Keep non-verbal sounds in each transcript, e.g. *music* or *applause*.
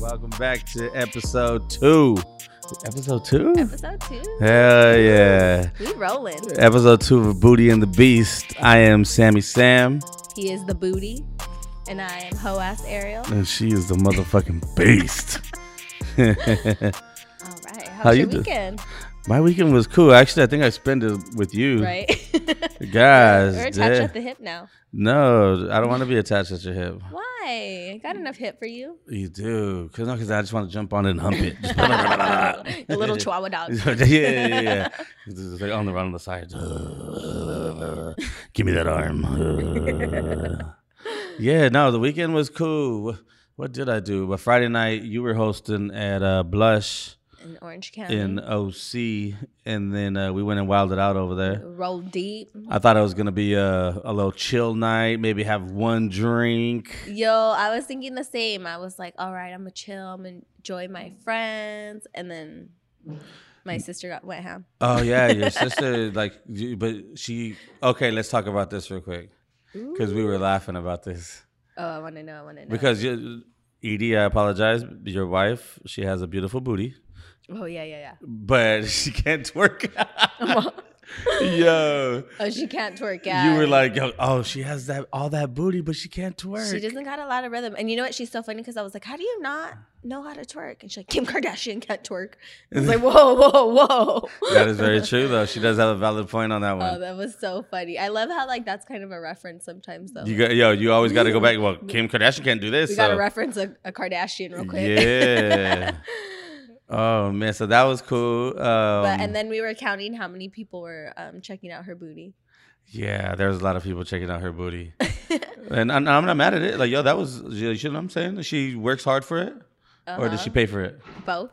Welcome back to episode two. Episode two? Episode two. Hell yeah. We rolling. Episode two of Booty and the Beast. I am Sammy Sam, He is the booty, and I am hoe ass Ariel. and she is the motherfucking beast. *laughs* All right. How How was you your do- weekend? My weekend was cool. Actually, I think I spent it with you. Right. *laughs* Guys, We're attached at the hip now. no, I don't want to be attached at your hip. Why? I got enough hip for you. You do. Because no, 'cause I just want to jump on it and hump it. The *laughs* little chihuahua dog. *laughs* yeah, yeah, yeah. It's like on the run on the side. Give me that arm. yeah, no, the weekend was cool. What, what did I do? But Friday night, you were hosting at uh, Blush In Orange County. in OC, and then uh, we went and wilded out over there. Roll deep. I thought it was gonna be a, a little chill night, maybe have one drink. Yo, I was thinking the same. I was like, all right, I'm gonna chill. I'm gonna enjoy my friends. And then my sister got went ham. Oh yeah, your *laughs* sister like, you- but she. Okay, let's talk about this real quick because we were laughing about this. Oh, I want to know. I want to know. Because you, Edie, I apologize. Your wife, she has a beautiful booty, oh yeah, yeah, yeah. but *laughs* she can't twerk. *laughs* *laughs* Yo, oh, she can't twerk. Yeah. you were like, oh, she has that all that booty, but she can't twerk. She doesn't got a lot of rhythm. And you know what? She's so funny because I was like, How do you not know how to twerk? And she's like, Kim Kardashian can't twerk. I was like, Whoa, whoa, whoa. that is very true, though. She does have a valid point on that Oh, one. that was so funny. I love how like that's kind of a reference sometimes though. you got, yo, you always got to go back. Well, Kim Kardashian can't do this. we gotta reference a, a Kardashian real quick. Yeah. Oh man, so that was cool. Um, but and then we were counting how many people were um, checking out her booty. Yeah, there was a lot of people checking out her booty, *laughs* and I'm, I'm not mad at it. Like, yo, that was you know what I'm saying. She works hard for it, or does she Uh-huh. pay for it? Both.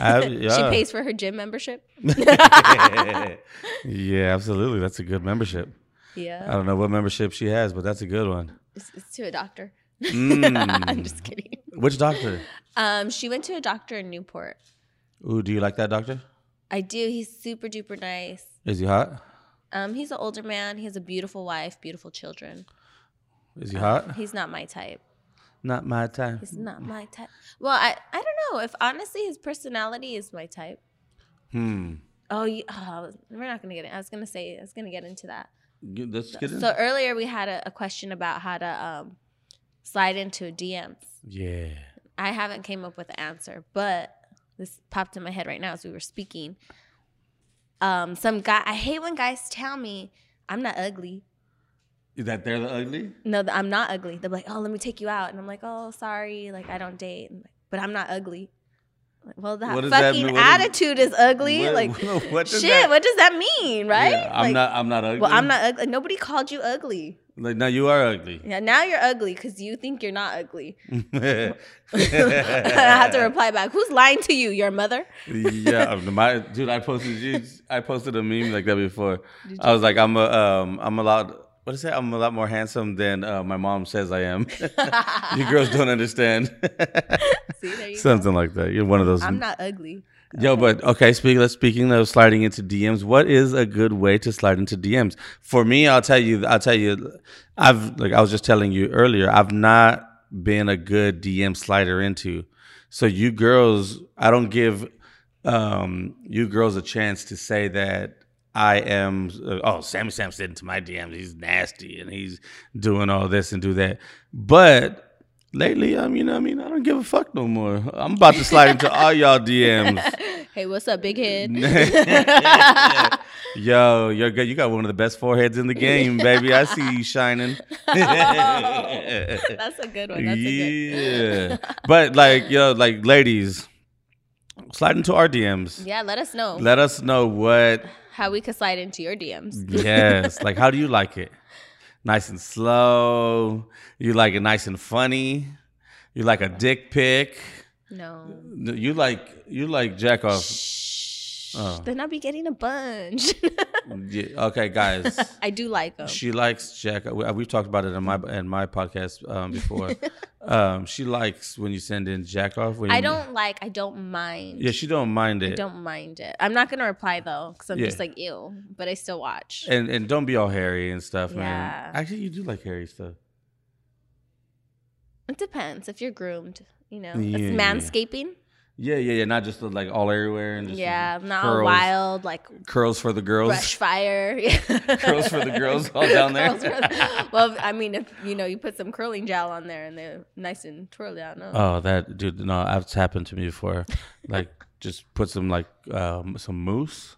I, *laughs* She pays for her gym membership. *laughs* yeah, absolutely. That's a good membership. Yeah. I don't know what membership she has, but that's a good one. It's, it's to a doctor. Mm. I'm just kidding. Which doctor? Um, she went to a doctor in Newport. Ooh, do you like that doctor? I do. He's super duper nice. Is he hot? Um, he's an older man. He has a beautiful wife, beautiful children. Is he hot? He's not my type. Not my type. He's not my type. Well, I, I don't know if honestly his personality is my type. Hmm. Oh, you, oh we're not gonna get it. I was gonna say I was gonna get into that. Let's get in. So earlier we had a, a question about how to um, slide into DMs. yeah. I haven't came up with an answer, but this popped in my head right now as we were speaking. Um, some guy. I hate when guys tell me I'm not ugly. Is that they're the ugly? No, I'm not ugly. They're like, oh, let me take you out, and I'm like, oh, sorry, like I don't date, like, but I'm not ugly. Well, that that fucking mean? What attitude is ugly. What- like, *laughs* what does shit, that- what does that mean, right? Yeah, I'm Like, not. I'm not ugly. Well, I'm not ugly. Nobody called you ugly. Like, no, you are ugly. Yeah, now you're ugly because you think you're not ugly. *laughs* I have to reply back. Who's lying to you? Your mother? *laughs* my dude. I posted. I posted a meme like that before. I was like, I'm a, um, I'm a lot. What is it? I'm a lot more handsome than uh, my mom says I am. *laughs* *laughs* you girls don't understand. *laughs* See, there you go. Something like that. You're one of those. I'm not ugly. Yo, but okay. Speaking, let's speaking of sliding into DMs. What is a good way to slide into DMs? For me, I'll tell you. I'll tell you. I've like I was just telling you earlier. I've not been a good DM slider into. So you girls, I don't give um, you girls a chance to say that I am. Uh, oh, Sammy Sam said into my DMs. He's nasty and he's doing all this and do that. But lately, I mean, I mean, I don't give a fuck no more. I'm about to slide into all *laughs* y'all DMs. Hey, what's up, big head? *laughs* Yo, you're good. You got one of the best foreheads in the game, baby. I see you shining. *laughs* That's a good one. That's a good. yeah, but like, yo, like, ladies, slide into our DMs. Yeah, let us know Let us know what. How we could slide into your DMs. Yes, like, how do you like it? *laughs* Nice and slow. You like it nice and funny. You like a dick pic. No. You like you like jack off. Shh. Oh. Then I'll be getting a bunch. *laughs* Yeah, okay, guys. *laughs* I do like them. She likes Jack. we- We've talked about it in my in my podcast um, before. *laughs* um, she likes when you send in jack off. When I don't like. I don't mind. Yeah, she don't mind it. I don't mind it. I'm not gonna reply though, because I'm Yeah. just like ew. But I still watch. And and don't be all hairy and stuff, Yeah. man. Actually, you do like hairy stuff. It depends if you're groomed. You know, Yeah, it's yeah. manscaping. Yeah, yeah, yeah. Not just like all everywhere and just Yeah, not curls, wild like curls for the girls. brush fire. *laughs* Yeah. Curls for the girls all *laughs* down there. For the- well, I mean, if you know, you put some curling gel on there and they're nice and twirled out. No. Oh, that dude, no, that's happened to me before. *laughs* Like, just put some like um, some mousse.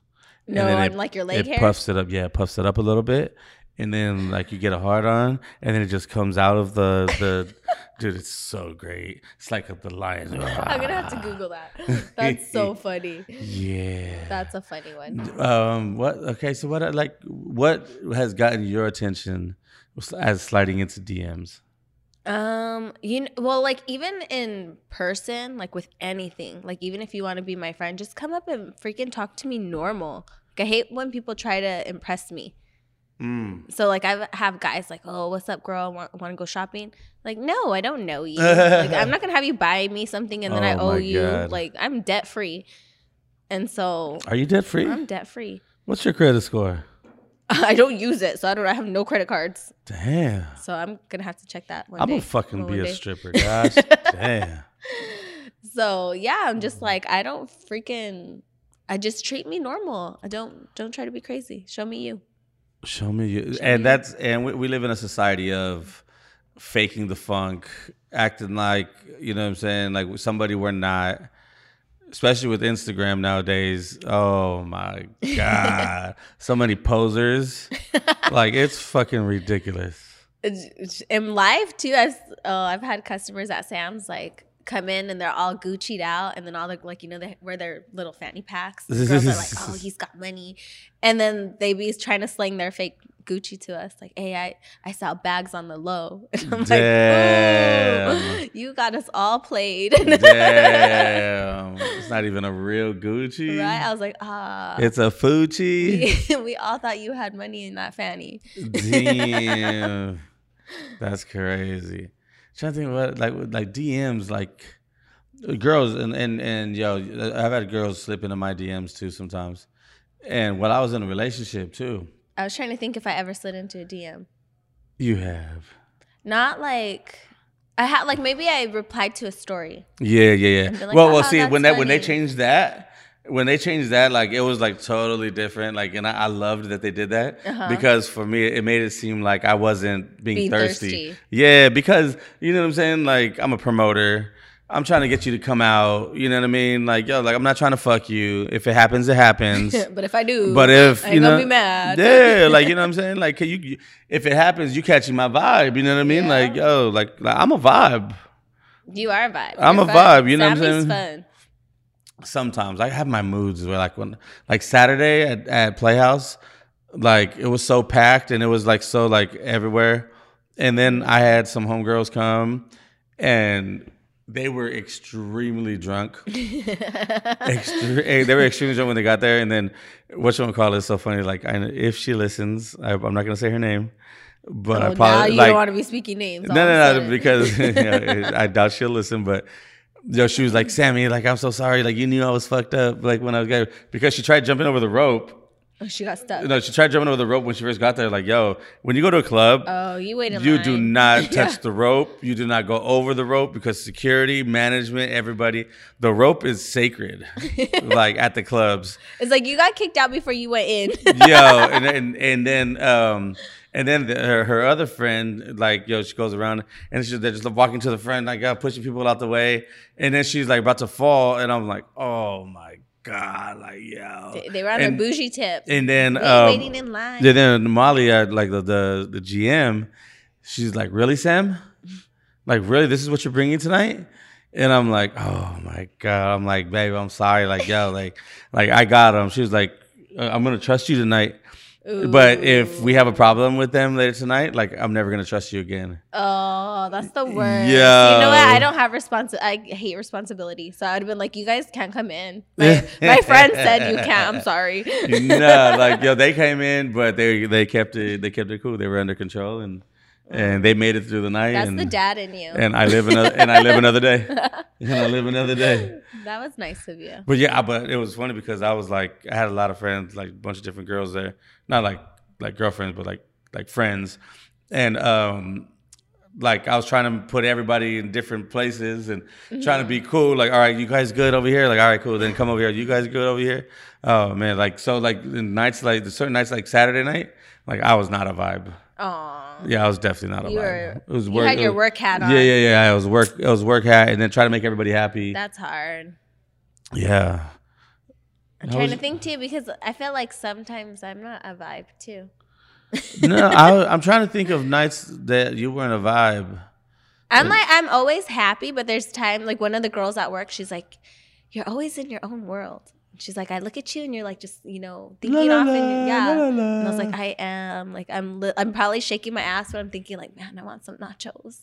no, then on it- like your leg it hair. puffs it up. Yeah, it puffs it up a little bit, and then like you get a hard on, and then it just comes out of the the. *laughs* dude, it's so great. It's like the lion. I'm gonna have to Google that. That's so *laughs* funny. Yeah. That's a funny one. Um. What? Okay. So what? Like, what has gotten your attention as sliding into DMs? Um, you know, well, like even in person, like with anything, like even if you want to be my friend, just come up and freaking talk to me normal. Like I hate when people try to impress me. Mm. So like I have guys like, "Oh, what's up, girl? Want, want to go shopping?" Like, no, I don't know you. like I'm not *laughs* gonna have you buy me something and then I Oh owe you. God. Like I'm debt free, and so Are you debt free? I'm debt free. What's your credit score? *laughs* I don't use it, so I don't. I have no credit cards, Damn. so I'm gonna have to check that one I'm day. gonna fucking be a day. stripper. *laughs* Gosh damn. So yeah, I'm just like I don't freaking. I just treat me normal. I don't don't try to be crazy. Show me you. Show me you. Show and me. that's and we, we live in a society of faking the funk, acting like you know what I'm saying, like somebody we're not. Especially with Instagram nowadays. Oh my god, *laughs* so many posers. like it's fucking ridiculous. In life too i've oh uh, i've had customers at sam's like come in and they're all gucci'd out and then all the like you know they wear their little fanny packs The girls are like oh he's got money and then they be trying to sling their fake gucci to us like hey i i saw bags on the low *laughs* and i'm Damn. like *laughs* you got us all played *laughs* Damn, it's not even a real Gucci. right i was like ah It's a Fucci. we all thought you had money in that fanny Damn, that's crazy. Trying to think what like like DMs like girls and and and yo, I've had girls slip into my DMs too sometimes. And while I was in a relationship too, i was trying to think if i ever slid into a dm you have. Not like I had like maybe I replied to a story. Yeah, yeah, yeah. Like, well, "Oh, well, see that's when that when they funny." changed that, when they changed that, like it was like totally different. Like, and I, I loved that they did that Uh-huh. because for me, it made it seem like I wasn't being, Being thirsty. thirsty. Yeah, because you know what I'm saying. Like, I'm a promoter. I'm trying to get you to come out. You know what I mean? Like, yo, like I'm not trying to fuck you. If it happens, it happens. *laughs* but if I do, But if I ain't you know, gonna be mad. yeah, like you know what I'm *laughs* saying. Like, can you, if it happens, you catching my vibe. You know what I mean? Yeah. Like, yo, like, like I'm a vibe. you are a vibe. I'm You're a fun. vibe, you know what I'm saying? Fun. Sometimes I have my moods where like when like Saturday at, at Playhouse, like it was so packed and it was like so like everywhere. And then I had some homegirls come and they were extremely drunk. *laughs* Extre- eh, they were extremely drunk when they got there. And then what you want to call it is so funny. Like I, if she listens, I, I'm not gonna say her name, but I Oh, now probably you like don't want to be speaking names. no, all of a no, no, because *laughs* you *laughs* know, I doubt she'll listen. But yo, she was like, "Sammy, like I'm so sorry. Like you knew I was fucked up. Like when I was gay because she tried jumping over the rope. oh, she got stuck. No, she tried jumping over the rope when she first got there. Like yo, when you go to a club, Oh, you wait in you line. do not *laughs* Yeah. touch the rope. You do not go over the rope because security, management, everybody, the rope is sacred. *laughs* like at the clubs. It's like you got kicked out before you went in. yo, *laughs* and then and then um and then the, her, her other friend, like yo, she goes around and she's they're just walking to the front, like uh, pushing people out the way, and then she's like about to fall, and I'm like, oh my god, like yo, They- they were on and, their bougie tip. and then um, waiting in line. yeah, then Molly, uh, like the, the the GM, she's like, really, Sam? Like, really, this is what you're bringing tonight? And I'm like, oh my god, I'm like, babe, I'm sorry, like yo, like like I got him. She was like, uh, I'm gonna trust you tonight. But if we have a problem with them later tonight, like I'm never gonna trust you again. Oh, that's the worst. Yeah. You know what? I don't have responsi- I hate responsibility. So I'd have been like, you guys can't come in. My, my friend said you can't. I'm sorry. *laughs* no, like yo, they came in, but they they kept it they kept it cool. They were under control and and they made it through the night. That's and, the dad in you. And I live another and I live another day. *laughs* And I live another day. that was nice of you. But yeah, but it was funny because I was like, I had a lot of friends, like a bunch of different girls there, not like like girlfriends, but like like friends, and um, like I was trying to put everybody in different places and trying to be cool. Like, all right, you guys good over here? Like, all right, cool. Then come over here. You guys good over here? Oh man, like so, like the nights, like the certain nights, like Saturday night, like I was not a vibe. Yeah, I was definitely not a You vibe. were- it was you work. had your work hat on. Yeah, yeah, yeah. I was work. It was work hat, and then try to make everybody happy. That's hard. yeah. I'm trying was- to think too because I feel like sometimes I'm not a vibe too. no, I, I'm trying to think of nights that you weren't a vibe. I'm like I'm always happy, but there's time like one of the girls at work, she's like, "You're always in your own world." She's like, "I look at you and you're like just you know thinking La, la, off in la, your, yeah." la, la, And I was like, "I am like I'm li- I'm probably shaking my ass, but I'm thinking like, man, I want some nachos."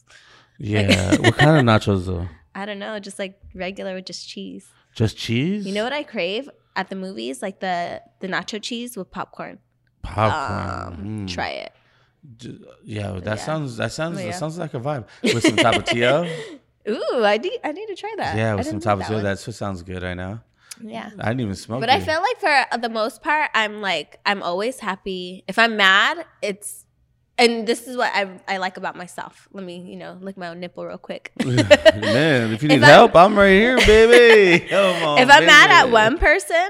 yeah. *laughs* what kind of nachos though? I don't know, just like regular with just cheese. Just cheese? You know what I crave at the movies? Like the the nacho cheese with popcorn. popcorn. Um, Mm. Try it. D- Yeah, that Yeah. sounds that sounds Yeah. that sounds like a vibe with some *laughs* tapatio. Ooh, I need I need to try that. yeah, with some didn't know that tapatio. That sounds good right now. Yeah. I didn't even smoke. But I feel like for the most part, I'm like I'm always happy. If I'm mad, it's and this is what I I like about myself. Let me you know lick my own nipple real quick. *laughs* man, if you *laughs* need If I'm- help, I'm right here, baby. *laughs* Come on, if I'm mad at one person,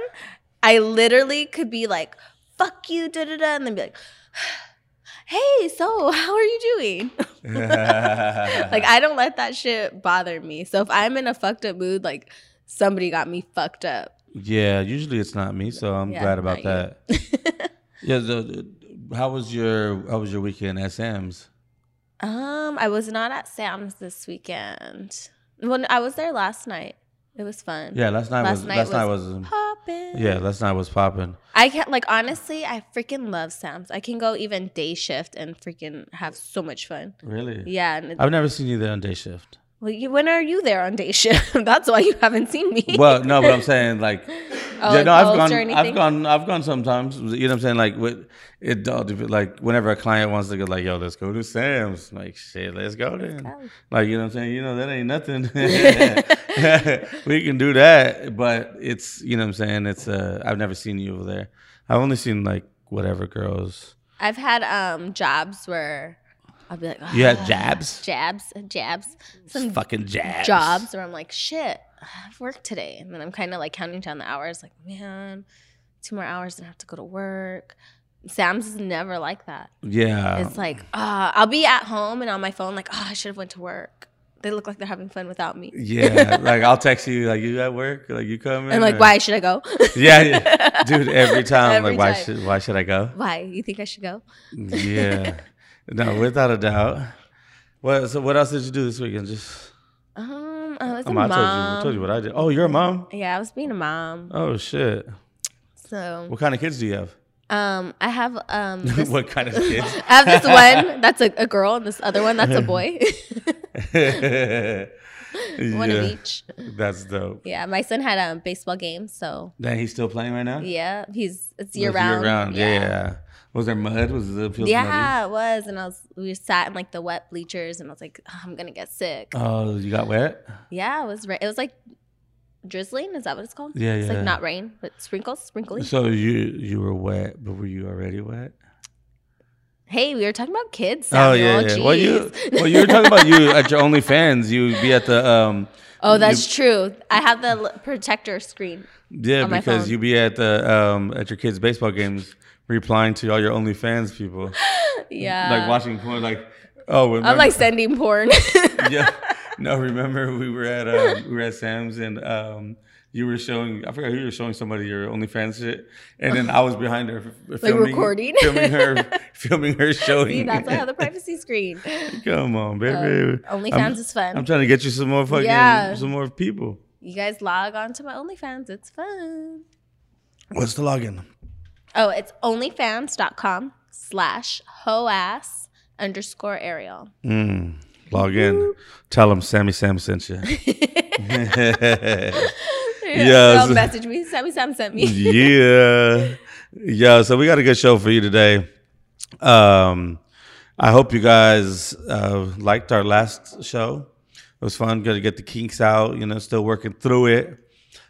I literally could be like, "Fuck you," da da da, and then be like, *sighs* "Hey, so how are you doing?" like I don't let that shit bother me. So if I'm in a fucked up mood, like somebody got me fucked up. yeah, usually it's not me, so I'm Yeah, glad about that. *laughs* yeah, how was your how was your weekend at Sam's? Um, I was not at Sam's this weekend. When I was there last night, it was fun. Yeah, last night Last was night last night was was popping. yeah, last night was popping. I can't like honestly, I freaking love Sam's. I can go even day shift and freaking have so much fun. Really? Yeah. I've never seen you there on day shift. Well, you, when are you there on day shift? *laughs* That's why you haven't seen me. Well, no, but I'm saying like, *laughs* Oh, yeah, no, I've gone, I've gone, I've gone sometimes. You know what I'm saying? Like, with it, like whenever a client wants to go, like, yo, let's go to Sam's. Like, shit, let's go then. go. Like, you know what I'm saying? You know that ain't nothing. *laughs* we can do that, but it's, you know what I'm saying? It's, uh, I've never seen you over there. I've only seen like whatever girls. I've had um jobs where I'll be like, You had "Ah, jabs, jabs, jabs, some fucking jabs. jobs where I'm like, shit, I've worked today. And then I'm kind of like counting down the hours, like, man, two more hours and I have to go to work. Sam's is never like that. Yeah. It's like, ah, I'll be at home and on my phone, like, oh, I should have went to work. They look like they're having fun without me. yeah. *laughs* Like, I'll text you, like, you at work? Like, you coming? And like, Or- why should I go? *laughs* Yeah, yeah. *laughs* dude. Every time, Every like, why should why should I go? Why? You think I should go? Yeah, no, without a doubt. What? So, what else did you do this weekend? Just Um, I was a I, mom. told you, I told you what I did. Oh, you're a mom. Yeah, I was being a mom. Oh shit. So, What kind of kids do you have? um, I have um, *laughs* this, what kind of kids? *laughs* I have this one that's a, a girl, and this other one that's a *laughs* boy. one Yeah, of each. That's dope. Yeah, my son had um baseball game, so Then he's still playing right now. yeah, he's it's year round. Year round. Yeah. yeah. Was there mud? Was field muddy? Yeah, it was, and I was we sat in like the wet bleachers, and I was like, "Oh, I'm gonna get sick. Oh, you got wet. yeah, it was. Ra- it was like drizzling. Is that what it's called? Yeah, It's yeah. like not rain, but sprinkles, sprinkly. So you you were wet, but were you already wet? Hey, we were talking about kids. Oh Samuel. yeah, yeah. Well, you well you were talking about you at your *laughs* OnlyFans. You'd be at the um. oh, that's true. I have the l- protector screen. Yeah, on my because phone. you be at the um at your kids' baseball games, replying to all your OnlyFans people, *laughs* Yeah, like watching porn. Like, oh, remember, I'm like sending porn. *laughs* yeah. No, remember we were at uh, *laughs* we were at Sam's and um you were showing I forgot who you were showing somebody your OnlyFans shit, and then I was behind her f- filming, recording? filming her, filming her showing. See, that's why I have the privacy screen. Come on, baby. Um, OnlyFans I'm- is fun. I'm trying to get you some more fucking Yeah. some more people. you guys log on to my OnlyFans. It's fun. What's the login? Oh, it's onlyfans.com slash hoass underscore Ariel. Mm, log in. Tell them Sammy Sam sent you. *laughs* Yeah, Yes. they'll message me. Sammy Sam sent me. yeah. *laughs* Yeah. So we got a good show for you today. Um, I hope you guys uh, liked our last show. It was fun. Got to get the kinks out. You know, still working through it.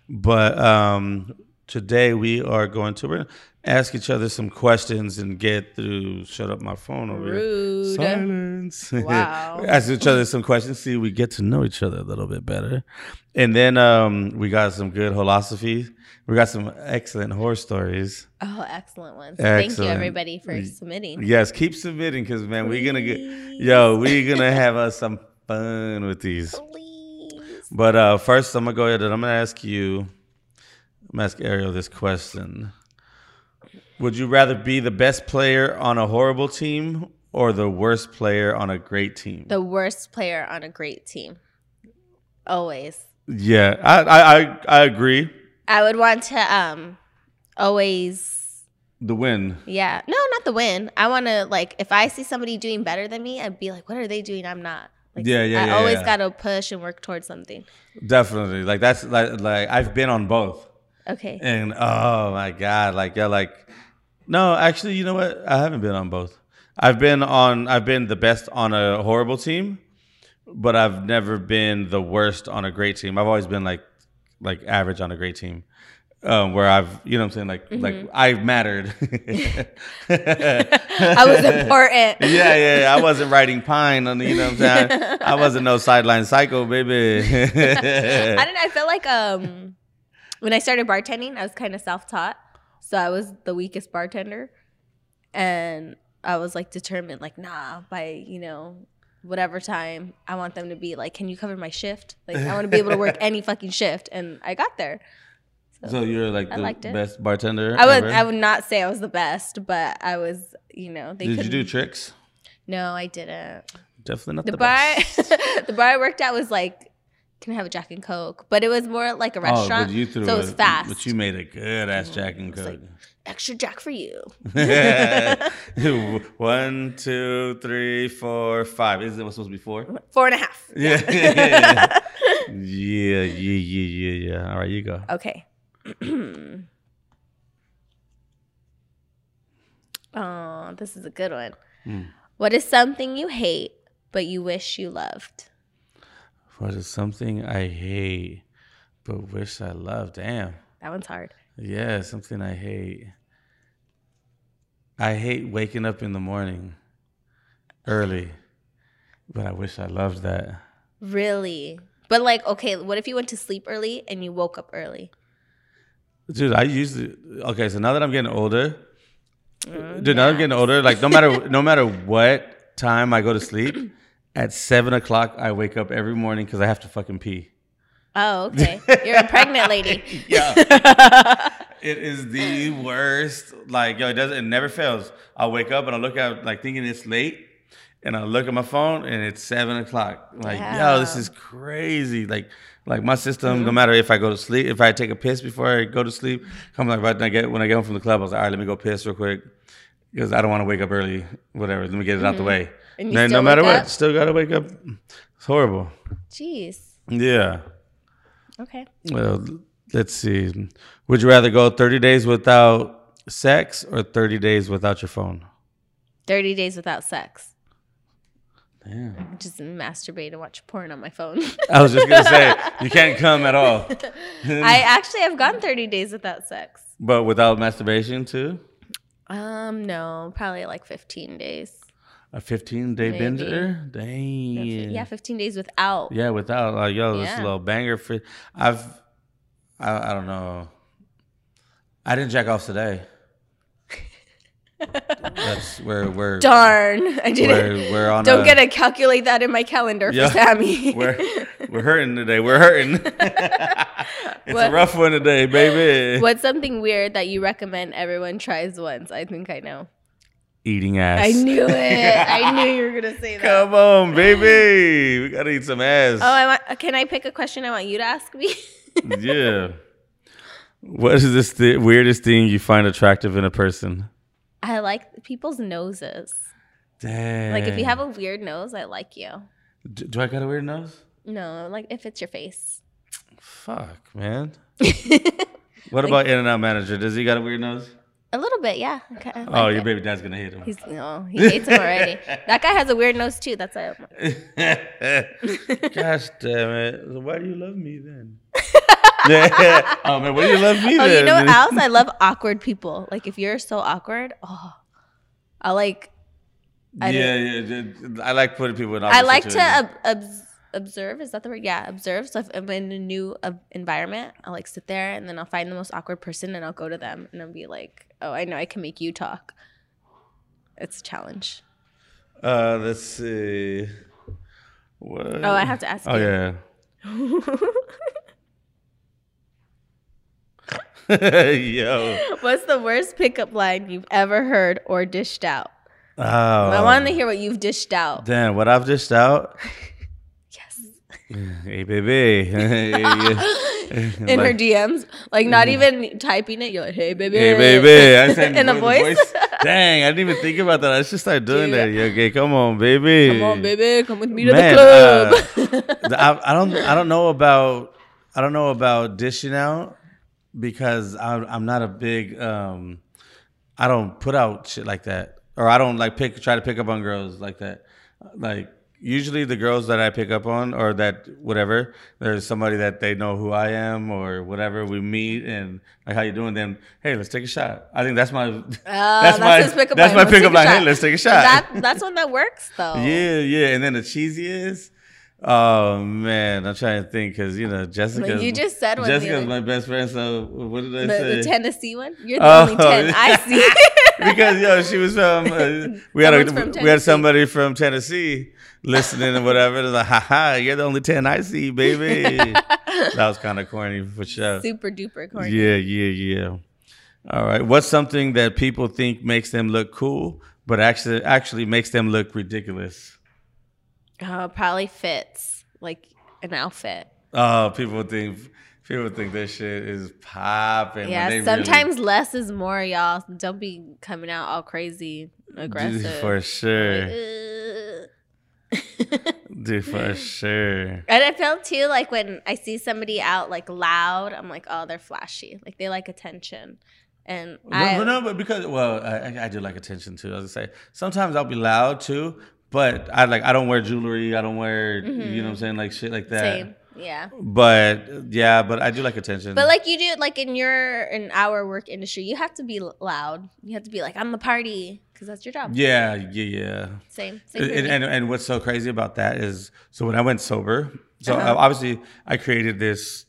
But um, today we are going to. Ask each other some questions and get through. Shut up, my phone over here. Silence. *laughs* Wow. ask each other some questions. See, we get to know each other a little bit better, and then um, we got some good philosophy. We got some excellent horror stories. Oh, excellent ones. Thank you, everybody, for submitting. Yes, keep submitting because man, we're gonna get yo, we're gonna have us some fun with these. Please. But uh, first, I'm gonna go ahead and I'm gonna ask you, I'm gonna ask Ariel this question: Would you rather be the best player on a horrible team or the worst player on a great team? The worst player on a great team. Always. yeah, I I I, I agree. I would want to um always The win. yeah. No, not the win. I want to like if I see somebody doing better than me, I'd be like, what are they doing? I'm not. Like, Yeah, yeah, I yeah, always yeah. got to push and work towards something. Definitely. Like that's like like I've been on both. Okay. And oh my god, like yeah, like no, actually, you know what? I haven't been on both. I've been on. I've been the best on a horrible team, but I've never been the worst on a great team. I've always been like like average on a great team. Um, where I've, you know, what I'm saying, like, like I've mattered. *laughs* I was important. *laughs* yeah, yeah, yeah. I wasn't riding pine on, the, you know, what I'm saying. I wasn't no sideline psycho, baby. *laughs* I don't know. I feel like um when I started bartending, I was kind of self-taught. So I was the weakest bartender. And I was like determined, like, nah, by, you know, whatever time, I want them to be like, Can you cover my shift? Like I want to be able to work *laughs* any fucking shift. And I got there. so you're like I the best bartender. I would ever? I would not say I was the best, but I was, you know, they Did you do tricks? No, I didn't. Definitely not The the, bar best. *laughs* the bar I worked at was like can I have a Jack and Coke? But it was more like a Oh, restaurant. threw so it was fast. But you made a good ass Jack and Coke. Extra Jack for you. *laughs* One, two, three, four, five. Isn't it what's supposed to be four? Four and a half. Yeah. yeah, *laughs* *laughs* yeah, yeah, yeah, yeah, yeah. All right, you go. Okay. *clears throat* oh, this is a good one. Hmm. What is something you hate but you wish you loved? What is something I hate but wish I loved? Damn. That one's hard. Yeah, something I hate. I hate waking up in the morning early, but I wish I loved that. Really? But like, okay, what if you went to sleep early and you woke up early? Dude, I usually okay. So now that I'm getting older, mm, dude, now I'm getting older. Like no matter *laughs* no matter what time I go to sleep, at seven o'clock I wake up every morning because I have to fucking pee. Oh, okay. *laughs* You're a pregnant lady. Yeah, *laughs* it is the worst. Like yo, it doesn't. It never fails. I'll wake up and I look at like thinking it's late, and I look at my phone and it's seven o'clock. Like yo, this is crazy. Like like my system. No mm-hmm. matter if I go to sleep, if I take a piss before I go to sleep, come like right when I get when I get home from the club, I was like, all right, let me go piss real quick because I don't want to wake up early. Whatever, let me get it out the mm-hmm. way. And Then no matter wake what, up? still gotta wake up. It's horrible. Jeez. Yeah. Okay. Well, let's see. Would you rather go 30 days without sex or 30 days without your phone? 30 days without sex. Damn. Just masturbate and watch porn on my phone. I was just gonna say *laughs* you can't come at all, *laughs* I actually have gone 30 days without sex. but without masturbation too. Um, no, probably like 15 days. A 15 day Maybe. binger. Dang. Yeah, 15 days without. Yeah, without like yo, this Yeah. little banger for I've I, I don't know. I didn't jack off today. *laughs* That's where we're Darn. I didn't. we're, we're on Don't a, get to calculate that in my calendar Yeah. for Sammy. *laughs* we're we're hurting today. We're hurting. *laughs* it's What- a rough one today, baby. What's something weird that you recommend everyone tries once? I think I know. Eating ass. I knew it. I knew you were gonna say *laughs* that. Come on, baby. We gotta eat some ass. Oh, I want. Can I pick a question I want you to ask me? *laughs* yeah. What is this th- weirdest thing you find attractive in a person? I like people's noses. Damn. Like if you have a weird nose, I like you. D- do I got a weird nose? No, like if it's your face. Fuck, man. *laughs* What about In-N-Out Manager? Does he got a weird nose? A little bit, yeah. Okay, oh, like your it. baby dad's gonna hate him. He's no, he hates him already. *laughs* that guy has a weird nose too. That's why. *laughs* Gosh damn it! Why do you love me then? yeah. *laughs* Oh man, what do you love me? Oh, then? you know what else? I love awkward people. Like if you're so awkward, oh, I like. I yeah, yeah. I like putting people in. Awkward. I like to situations. ob- obs- observe. Is that the word? Yeah, observe. So if I'm in a new uh, environment, I'll like sit there and then I'll find the most awkward person and I'll go to them and I'll be like, "Oh, I know I can make you talk." It's a challenge. Uh, let's see. What? Oh, I have to ask Oh you. yeah. *laughs* Yo. What's the worst pickup line you've ever heard or dished out? Oh. I want to hear what you've dished out. Damn, what I've dished out. *laughs* Hey, baby. *laughs* In her DMs, like not even typing it. You're like, "Hey, baby." Hey, baby. I said *laughs* in a the voice. Dang, I didn't even think about that. I should start doing Dude. that. Yeah, okay, come on, baby. Come on, baby, come with me to Man, the club. uh, I, I don't I don't know about I don't know about dishing out because I'm I'm not a big um I don't put out shit like that or I don't like pick try to pick up on girls like that like usually the girls that I pick up on or that whatever there's somebody that they know who I am or whatever we meet and like how you doing then hey let's take a shot I think that's my *laughs* Uh, that's my pickup that's line. my pickup line hey let's take a shot That that's one that works though. *laughs* yeah, yeah. And then the cheesiest. Oh man, I'm trying to think because you know Jessica. You just said one Jessica's my best friend. So what did I The, say? the Tennessee one. You're the Oh, only ten I *laughs* see. because yo, she was from. Uh, we had a, from we had somebody from Tennessee listening and whatever. It's like, haha, you're the only ten I see, baby. *laughs* that was kind of corny for sure. Super duper corny. Yeah, yeah, yeah. All right. What's something that people think makes them look cool, but actually actually makes them look ridiculous? Uh, probably fits like an outfit. Oh, people think people think this shit is popping. Yeah, sometimes less is more, y'all. Don't be coming out all crazy, *laughs* aggressive. for sure, Like. Dude, for sure. And I feel too like when I see somebody out like loud, I'm like, oh, they're flashy. Like they like attention. And I, no, no, but because well, I, I- do like attention too. As I was gonna say sometimes I'll be loud too, but I like I don't wear jewelry. I don't wear you know what I'm saying like shit like that. Mm-hmm. same. Yeah. But yeah, but I do like attention. But like you do, like in your in our work industry, you have to be loud. You have to be like, I'm the party, because that's your job. yeah, yeah, yeah. Same. Same. And, and and what's so crazy about that is so when I went sober, so Uh-huh. obviously I created this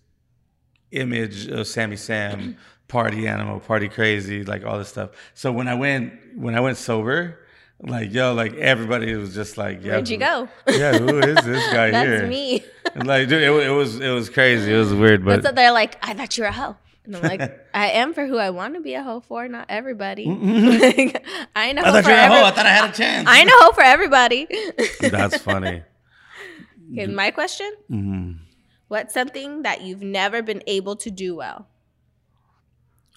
image of Sammy Sam, *clears throat* party animal, party crazy, like all this stuff. So when I went when I went sober, like yo, like everybody was just like, yeah, Where'd you go? Yeah, who is this *laughs* guy That's here? me. And, like, dude, it, it was it was crazy. It was weird, but That's they're like. I thought you were a hoe. And I'm like, *laughs* I am for who I want to be a hoe for, not everybody. *laughs* Like, I ain't a I hoe thought for you were a hoe. I thought I had a chance. I ain't a hoe for everybody. *laughs* That's funny. okay, my question: Mhm. What's something that you've never been able to do well?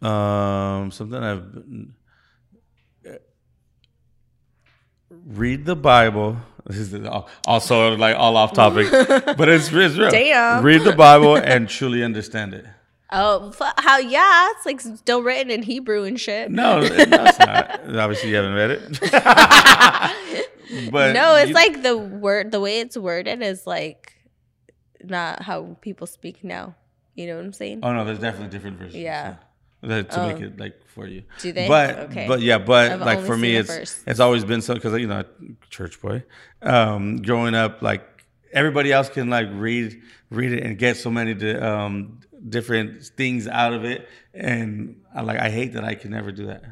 Um, something I've read the Bible. This is also like all off topic, but it's, it's real. Damn. Read the Bible and truly understand it. Oh, how? Yeah, it's like still written in Hebrew and shit. No, no, it's not. *laughs* Obviously, you haven't read it. *laughs* but no, it's you- like the word, the way it's worded is like not how people speak now. You know what I'm saying? Oh no, there's definitely different versions. Yeah. That- to make Oh. it like for you. Do they? But Okay. but yeah, but I've like for me, it's it's always been so because you know, church boy, um, growing up, like everybody else can like read read it and get so many di- um, different things out of it, and I like I hate that I can never do that.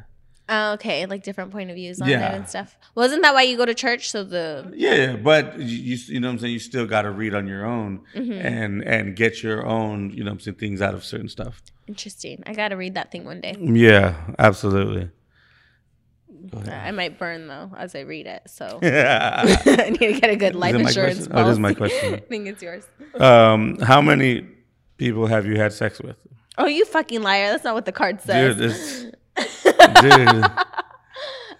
Oh, okay, like different point of views on Yeah. it and stuff. Wasn't that why you go to church? So the Yeah, but you you, know what I'm saying. You still got to read on your own Mm-hmm. and and get your own you know what I'm saying things out of certain stuff. interesting. I got to read that thing one day. Yeah, absolutely. I might burn though as I read it. So Yeah. *laughs* *laughs* I need to get a good life insurance question? Oh, this is my question. *laughs* I think it's yours. Um, how many people have you had sex with? Oh, you fucking liar! That's not what the card says. Dude, *laughs* dude.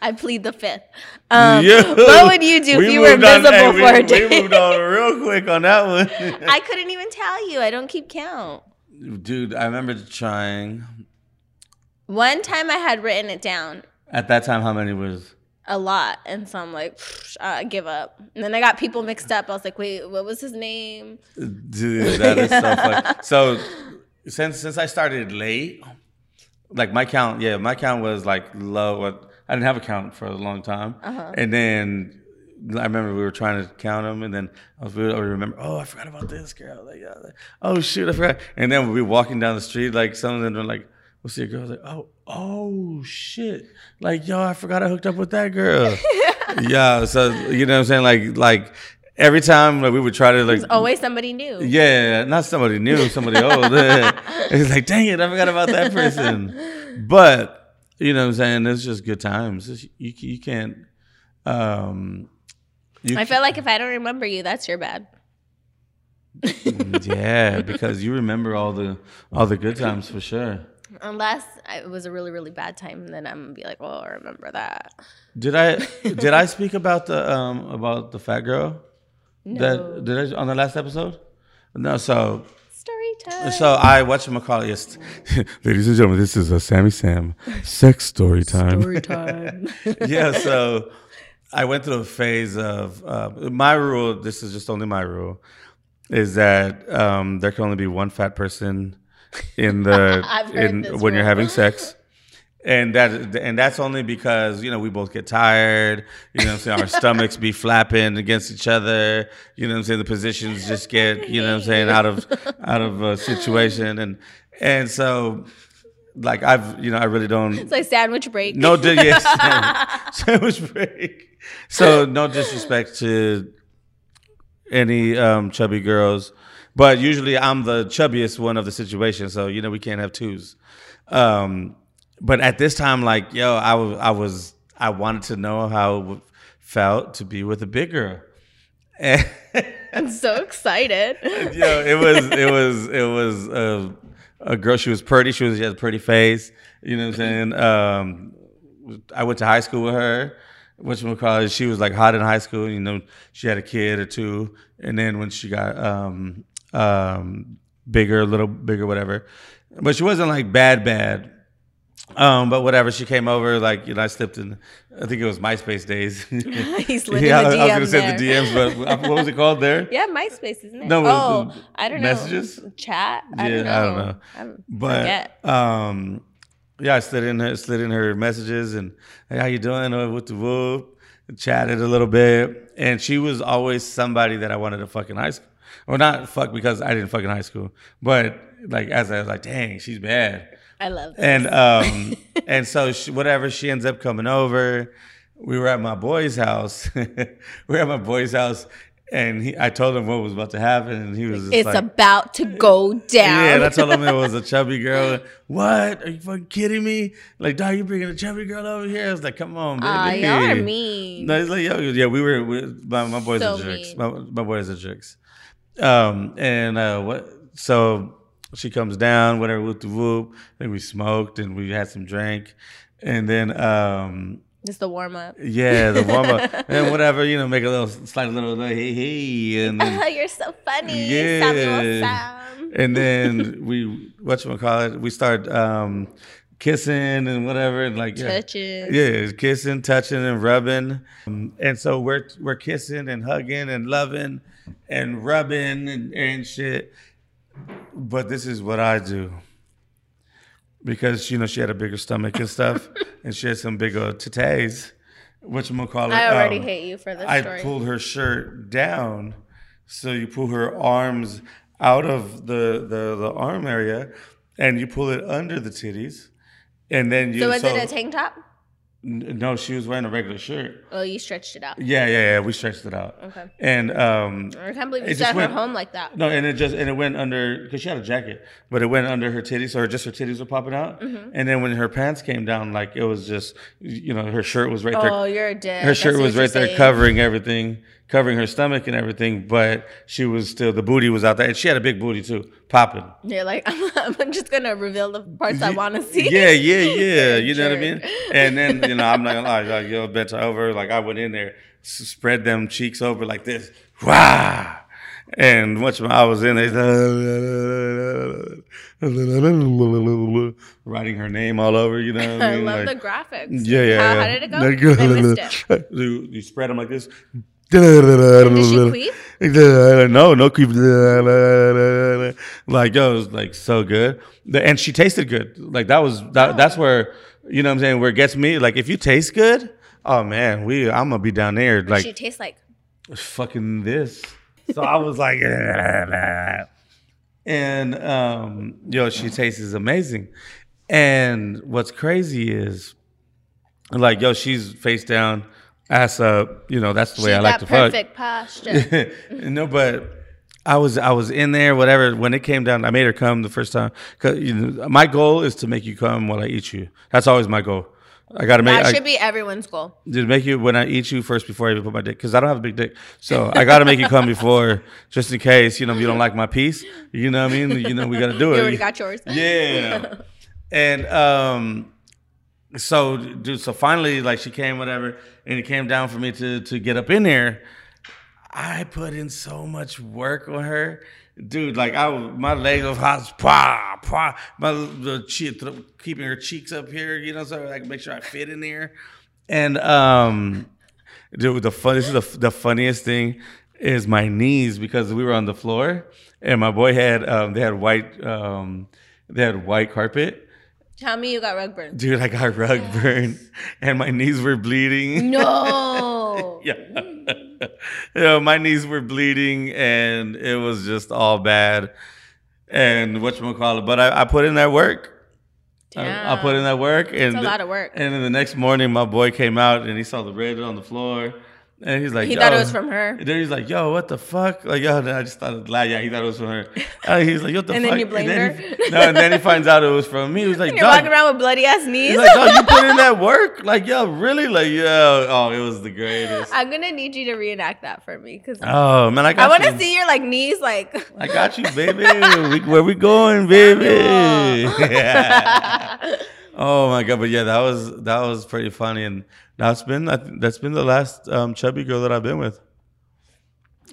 I plead the fifth. Um, *laughs* Yo, what would you do if you were moved on- invisible hey, for we, a day? We moved on real quick on that one. *laughs* I couldn't even tell you. I don't keep count. Dude, I remember trying. One time I had written it down At that time, how many was? A lot, and so I'm like, I give up. And then I got people mixed up. I was like, wait, what was his name? Dude, that is so funny. *laughs* So, since since I started late, like my count, yeah, my count was like low. I didn't have a count for a long time, Uh-huh. and then I remember we were trying to count them, and then I was we would remember, oh, I forgot about this girl. Like, oh shoot, I forgot. And then we were walking down the street, like some of them were like, we'll see a girl, I was like, oh, oh shit, like yo, I forgot I hooked up with that girl. *laughs* yeah, so you know what I'm saying, like like. Every time like, we would try to like There's always somebody new. yeah, not somebody new, somebody old. *laughs* *laughs* it's like, dang it, I forgot about that person. But you know what I'm saying? It's just good times. It's- you you can't. Um, you I feel like if I don't remember you, that's your bad. yeah, because you remember all the all the good times for sure. Unless it was a really, really bad time, then I'm gonna be like, well, I remember that." Did I *laughs* did I speak about the um about the fat girl? No. That did I on the last episode? No, so Story time. So I watch McCall. Yes, *laughs* ladies and gentlemen, this is a Sammy Sam sex story time. Story time. *laughs* yeah, so I went through a phase of uh, my rule. This is just only my rule, is that um, there can only be one fat person in the *laughs* in, when you're having sex. And that and that's only because you know we both get tired. You know what I'm saying? Our stomachs be flapping against each other. You know what I'm saying? The positions just get *laughs* you know what I'm saying out of out of a situation and and so like I've you know I really don't it's like sandwich break. no, yes, *laughs* sandwich break. So no disrespect to any um, chubby girls, but usually I'm the chubbiest one of the situation. So you know we can't have twos. Um, but at this time, like yo, I was I was I wanted to know how it felt to be with a big girl. And I'm so excited. yo, it was *laughs* it was it was uh, a girl. She was pretty. She was she had a pretty face. You know what I'm saying? Um, I went to high school with her. Which we call it? She was like hot in high school. You know, she had a kid or two, and then when she got um, um, bigger, a little bigger, whatever. But she wasn't like bad, bad. Um, but whatever, she came over. Like you know, I slipped in. I think it was MySpace days. *laughs* *laughs* He slid yeah, in the I, I was gonna say the DMs, but what was it called there? *laughs* Yeah, MySpace, isn't it? No, oh, I don't know. messages? Chat. I Yeah, don't know. I don't know. I'm- But forget. um, yeah, I slid in her slid in her messages and hey, how you doing? Oh, What the whoop? Chatted a little bit, and she was always somebody that I wanted to fucking high school, or not fuck because I didn't fuck in high school, but like as I was like, dang, she's bad. I love that. And um, *laughs* and so she, whatever, she ends up coming over. We were at my boy's house. *laughs* we were at my boy's house, and he, I told him what was about to happen, and he was just It's like, about to go down. yeah, and I told him it was a *laughs* chubby girl. What? Are you fucking kidding me? Like, dog, you bringing a chubby girl over here? I was like, come on, baby. Aw, y'all are mean. No, he's like, yo, yeah, we were, we, my, my boys So are jerks. My, my boys are jerks. Um, and uh, what? So she comes down, whatever, whoop the whoop. Then we smoked and we had some drink, and then um, Just the warm up. yeah, the warm up *laughs* and whatever, you know, make a little, slight little, like, hey, hey, and then *laughs* You're so funny. Yeah. And then *laughs* we what you call it? We start um, kissing and whatever, and like yeah, Touching. yeah, kissing, touching, and rubbing. Um, and so we're we're kissing and hugging and loving and rubbing and, and shit. But this is what I do because you know she had a bigger stomach and stuff, *laughs* and she had some bigger titties. which I'm gonna call it? I already um, hate you for this I story. pulled her shirt down, so you pull her arms out of the the, the arm area, and you pull it under the titties, and then you. so was it a tank top? No, she was wearing a regular shirt. Oh, you stretched it out. Yeah, yeah, yeah. We stretched it out, Okay. and um, I can't believe you just her went- home like that. no, and it just and it went under because she had a jacket, but it went under her titties, so just her titties were popping out. Mm-hmm. And then when her pants came down, like it was just you know her shirt was right there Oh, you're a dick. her shirt was right there saying. covering everything, covering her stomach and everything, but she was still the booty was out there, and she had a big booty too, popping. You're like, I'm, *laughs* I'm just gonna reveal the parts I want to see. Yeah, yeah, yeah. *laughs* You know what I mean? And then you know, I'm not gonna lie, like yo, bent over, like I went in there, spread them cheeks over like this, wow. And once I was in there, *laughs* writing her name all over, you know. I, I love Like- the graphics. Yeah, yeah. How, yeah. how did it go? Like, I missed it. You, you spread them like this, Did she queef? *laughs* no, no creep. Like yo, it was like so good, and she tasted good. Like that was that, that's where you know what I'm saying where it gets me. Like if you taste good, oh man, we I'm gonna be down there Like, like she tastes like fucking this. So I was like, *laughs* and um, yo, she tastes amazing. And what's crazy is, like, yo, she's face down, ass up. You know, that's the way she I like to fuck. perfect posture. *laughs* no, but I was I was in there, whatever. When it came down, I made her come the first time. Cause you know, my goal is to make you come while I eat you. That's always my goal. I gotta make. that I, should be everyone's goal. to make you when I eat you first before I even put my dick because I don't have a big dick, so I got to make you come before *laughs* just in case you know if you don't like my piece. You know what I mean? You know we got to do it. You already got yours. Yeah. *laughs* and um, so dude, so finally, like she came, whatever, and it came down for me to to get up in there. I put in so much work on her, dude. Like I, was- my leg was hot, pah, pah. My the keeping her cheeks up here, you know, so I can make sure I fit in there. And um, dude, the fun. This is the the funniest thing is my knees because we were on the floor and my boy had um, they had white um, they had white carpet. Tell me you got rug burn. Dude, I got rug burn and my knees were bleeding. No. *laughs* yeah. *laughs* yeah, my knees were bleeding and it was just all bad. And whatchamacallit, but I, I put in that work. I, I put in that work and It's a lot of work. And then the next morning my boy came out and he saw the red on the floor. And he's like, He thought it was from her. And then he's like, "Yo, what the fuck?" Like, yo, and I just thought, it was- yeah, he thought it was from her. And he's like, "What the *laughs* And fuck?" then you blamed then her? He, no, and then he finds out it was from me. He was *laughs* like, And you're "Dog, walking around with bloody ass knees. He's like, "Oh, you put in *laughs* that work?" Like, yo, really? Like, yo, Oh, it was the greatest. I'm gonna need you to reenact that for me because Oh man, I got I want to see your like knees like. I got you, baby. where we going, baby? Oh my god, but yeah, that was that was pretty funny, and that's been that's been the last um, chubby girl that I've been with.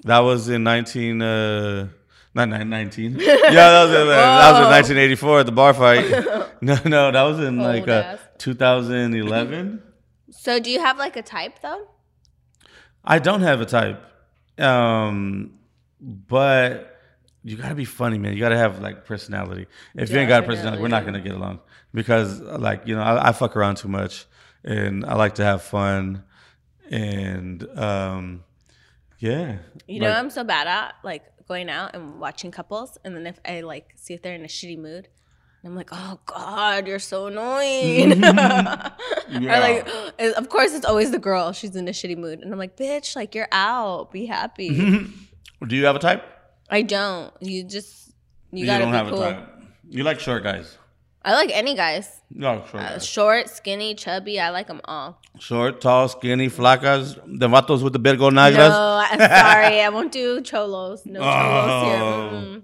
That was in nineteen. Uh, not nine- 19. *laughs* Yeah, that was in, that was in 1984 at the bar fight. *laughs* No, no, that was in like Old uh, ass. 2011. so do you have like a type though? I don't have a type, um, but you gotta be funny, man. You gotta have like personality. If you ain't got a personality, we're not gonna get along because, like, you know, I, I fuck around too much, and I like to have fun, and um, yeah, You know, Like, I'm so bad at like going out and watching couples, and then if I like see if they're in a shitty mood, I'm like, oh god, you're so annoying. *laughs* *laughs* Or like, *gasps* of course, it's always the girl. She's in a shitty mood, and I'm like, bitch, like you're out. Be happy. *laughs* do you have a type? I don't. You just you, You, gotta don't be have cool. a type. You like short guys? I like any guys. No, short Uh, short, skinny, chubby. I like them all. Short, tall, skinny, flacas, the vatos with the virgo No, negras. I'm sorry. I won't do cholos. No *laughs* cholos Oh. here. Mm-mm.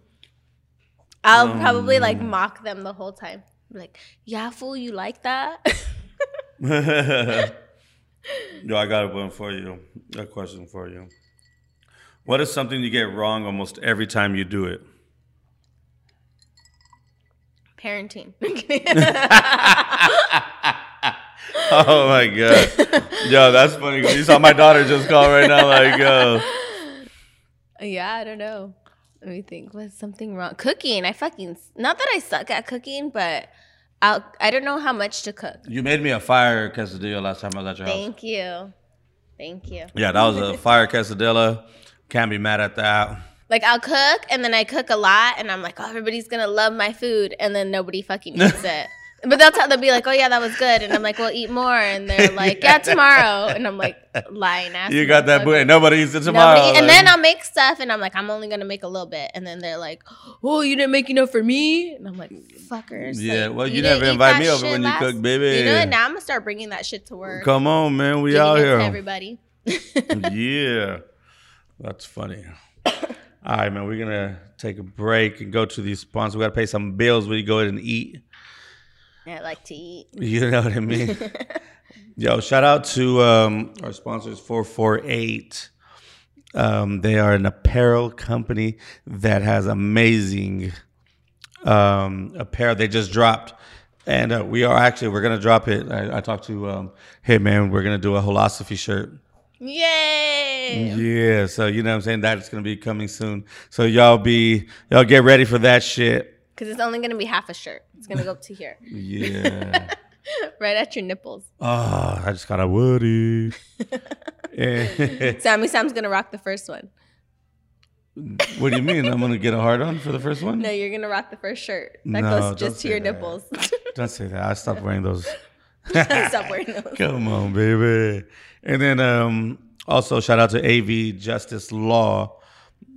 I'll probably like mock them the whole time. Like, yeah, fool, you like that? *laughs* *laughs* Yo, I got a one for you. A question for you. What is something you get wrong almost every time you do it? Parenting. *laughs* *laughs* Oh my god, yo, that's funny. You saw my daughter just call right now, like, yo, yeah, I don't know. Let me think. What's something wrong? Cooking. I fucking not that I suck at cooking, but I'll, I don't know how much to cook. you made me a fire quesadilla last time I was at your house. Thank you. Thank you. Yeah, that was a fire quesadilla. Can't be mad at that. Like I'll cook and then I cook a lot and I'm like, oh, everybody's gonna love my food, and then nobody fucking *laughs* eats it. But that's how they'll be like, oh yeah, that was good, and I'm like, well, eat more, and they're *laughs* like, yeah, tomorrow, and I'm like, lying ass. You got that boy. Nobody eats it tomorrow. Nobody, and like- then I'll make stuff, and I'm like, I'm only gonna make a little bit, and then they're like, "Oh, you didn't make enough for me," and I'm like, "Fuckers." Yeah, like, well, you never invite me over when you last- cook, baby. You know what? Now I'm gonna start bringing that shit to work. Come on, man, we out here. everybody. *laughs* yeah, that's funny. All right, man, we're gonna take a break and go to these sponsors. We gotta pay some bills. We go ahead and eat. I like to eat. You know what I *laughs* mean? Yo, shout out to um, our sponsors, 448. Um, they are an apparel company that has amazing um, apparel. They just dropped. And uh, we are actually, we're going to drop it. I, I talked to, um, hey man, we're going to do a philosophy shirt. Yay! Yeah, so you know what I'm saying? That's gonna be coming soon. So y'all be y'all get ready for that shit. Because it's only gonna be half a shirt. It's gonna go up to here, Yeah. *laughs* right at your nipples. oh, I just got a woody. *laughs* Sammy Sam's gonna rock the first one. what do you mean? I'm gonna get a hard on for the first one? No, you're gonna rock the first shirt. That No, goes just to your that. nipples. Don't say that. I stopped wearing those. *laughs* Stop *laughs* wearing those. Come on, baby. And then um, also shout out to AV Justice Law.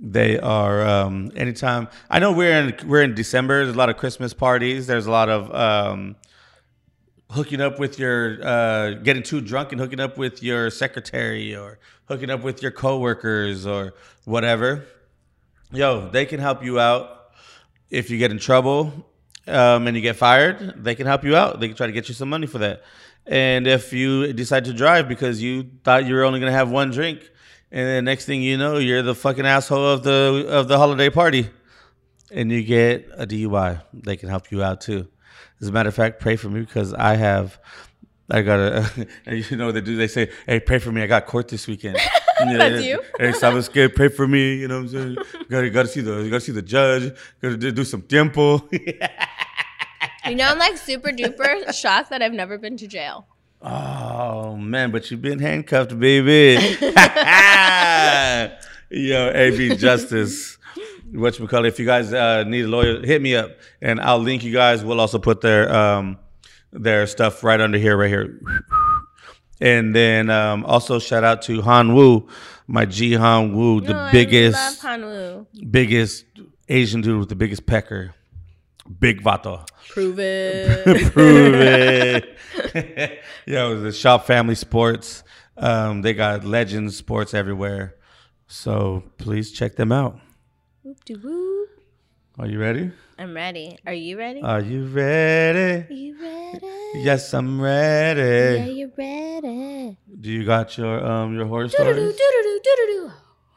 They are um, anytime. I know we're in we're in December. There's a lot of Christmas parties. There's a lot of um, hooking up with your uh, getting too drunk and hooking up with your secretary or hooking up with your coworkers or whatever. Yo, they can help you out if you get in trouble um, and you get fired, they can help you out. They can try to get you some money for that. And if you decide to drive because you thought you were only gonna have one drink, and then next thing you know, you're the fucking asshole of the of the holiday party, and you get a DUI, they can help you out too. As a matter of fact, pray for me because I have. I got a, *laughs* you know they do? They say, "Hey, pray for me. I got court this weekend." *laughs* Yeah. That's you? Hey, Sabbath scared. Pray for me. You know what I'm saying? Gotta, gotta see the, gotta see the judge. Gotta do do some tiempo. *laughs* You know, I'm like super duper shocked that I've never been to jail. Oh man, but you've been handcuffed, baby. *laughs* Yo, AB Justice. What you call it? If you guys uh, need a lawyer, hit me up, and I'll link you guys. We'll also put their um, their stuff right under here, right here. And then um, also shout out to Han Wu, my G Han Wu, the I biggest biggest Asian dude with the biggest pecker, big vato. Prove it. *laughs* Prove it. *laughs* Yo, the Shop Family Sports. Um, they got Legends Sports everywhere. So please check them out. Whoop-de-whoop. Are you ready? I'm ready. Are you ready? Are you ready? you ready? Yes, I'm ready. Yeah, you're ready. Do you got your um your Do-do-do, stories? do-do-do, do-do-do.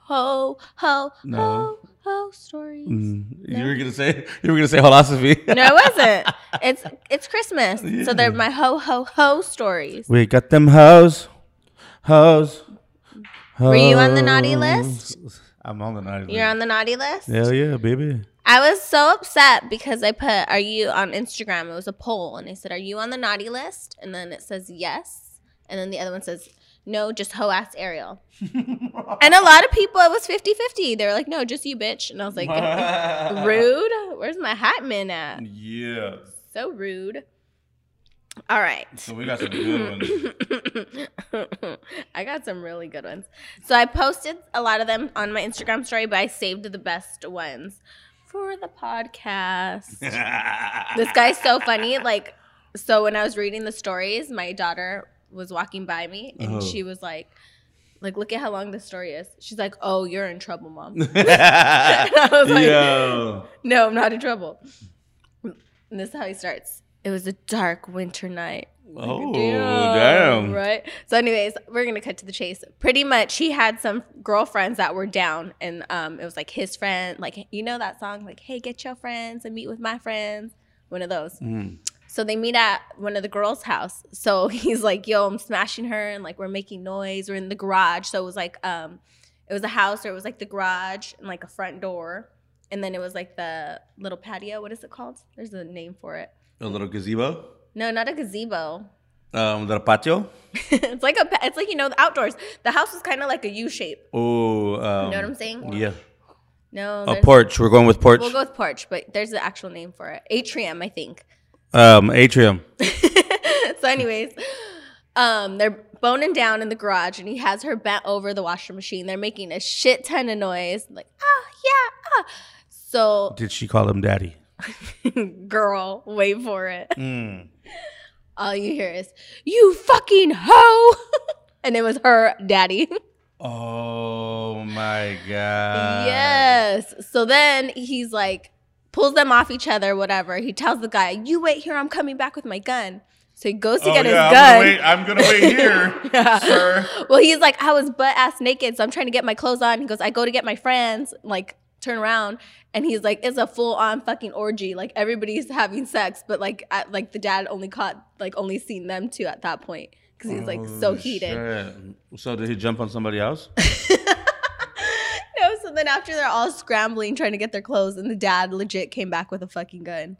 Ho, ho, No. ho, ho stories. Mm, You were gonna say *laughs* you were gonna say philosophy. *laughs* No, it wasn't. *laughs* It's it's Christmas, so they're my ho ho ho stories. We got them hoes, hoes. Were you on the naughty list? I'm on the naughty list. You're on the naughty list. Hell yeah, baby. I was so upset because I put "Are you on Instagram?" It was a poll, and I said, "Are you on the naughty list?" And then it says yes, and then the other one says no, just ho ass Ariel. *laughs* and a lot of people, it was 50-50. They were like, "No, just you, bitch," and I was like, *laughs* "Rude. Where's my hat man at? Yeah. So rude." All right. So we got some good ones. *laughs* I got some really good ones. So I posted a lot of them on my Instagram story, but I saved the best ones for the podcast. *laughs* this guy's so funny. Like, so when I was reading the stories, my daughter was walking by me and Oh. she was like, like, look at how long this story is. She's like, oh, you're in trouble, mom. *laughs* I was like, Yo. no, I'm not in trouble. And this is how he starts. It was a dark winter night. Oh, damn. Right. So, anyways, we're gonna cut to the chase. Pretty much, he had some girlfriends that were down, and um, it was like his friend, like you know that song, like "Hey, get your friends and meet with my friends." One of those. Mm. So they meet at one of the girls' house. So *laughs* he's like, "Yo, I'm smashing her," and like we're making noise. We're in the garage. So it was like, um, it was a house, or it was like the garage and like a front door, and then it was like the little patio. What is it called? There's a name for it. A little gazebo. No, not a gazebo. Um, the patio. *laughs* it's like a it's like you know the outdoors. The house is kind of like a U shape. Oh, um, You know what I'm saying? Yeah. No, A porch. We're going with porch. We'll go with porch, but there's the actual name for it. Atrium, I think. um, atrium. *laughs* so, anyways, um, they're boning down in the garage, and he has her bent over the washing machine. They're making a shit ton of noise, like ah yeah ah. So, Did she call him daddy? *laughs* girl, wait for it. Mm. *laughs* All you hear is "you fucking hoe," *laughs* and it was her daddy. Oh my god. Yes. So then he's like, pulls them off each other, whatever. He tells the guy, You wait here, I'm coming back with my gun. So he goes to Oh, get yeah, his gun. I'm gonna wait. I'm gonna wait here, Yeah. sir. Well, he's like, I was butt ass naked, so I'm trying to get my clothes on. He goes, I go to get my friends, like, turn around. And he's like, it's a full on fucking orgy. Like, everybody's having sex, but like, at, like the dad only caught, like, only seen them two at that point. because he's like so heated. shit. So did he jump on somebody else? *laughs* No, so then after they're all scrambling trying to get their clothes, and the dad legit came back with a fucking gun.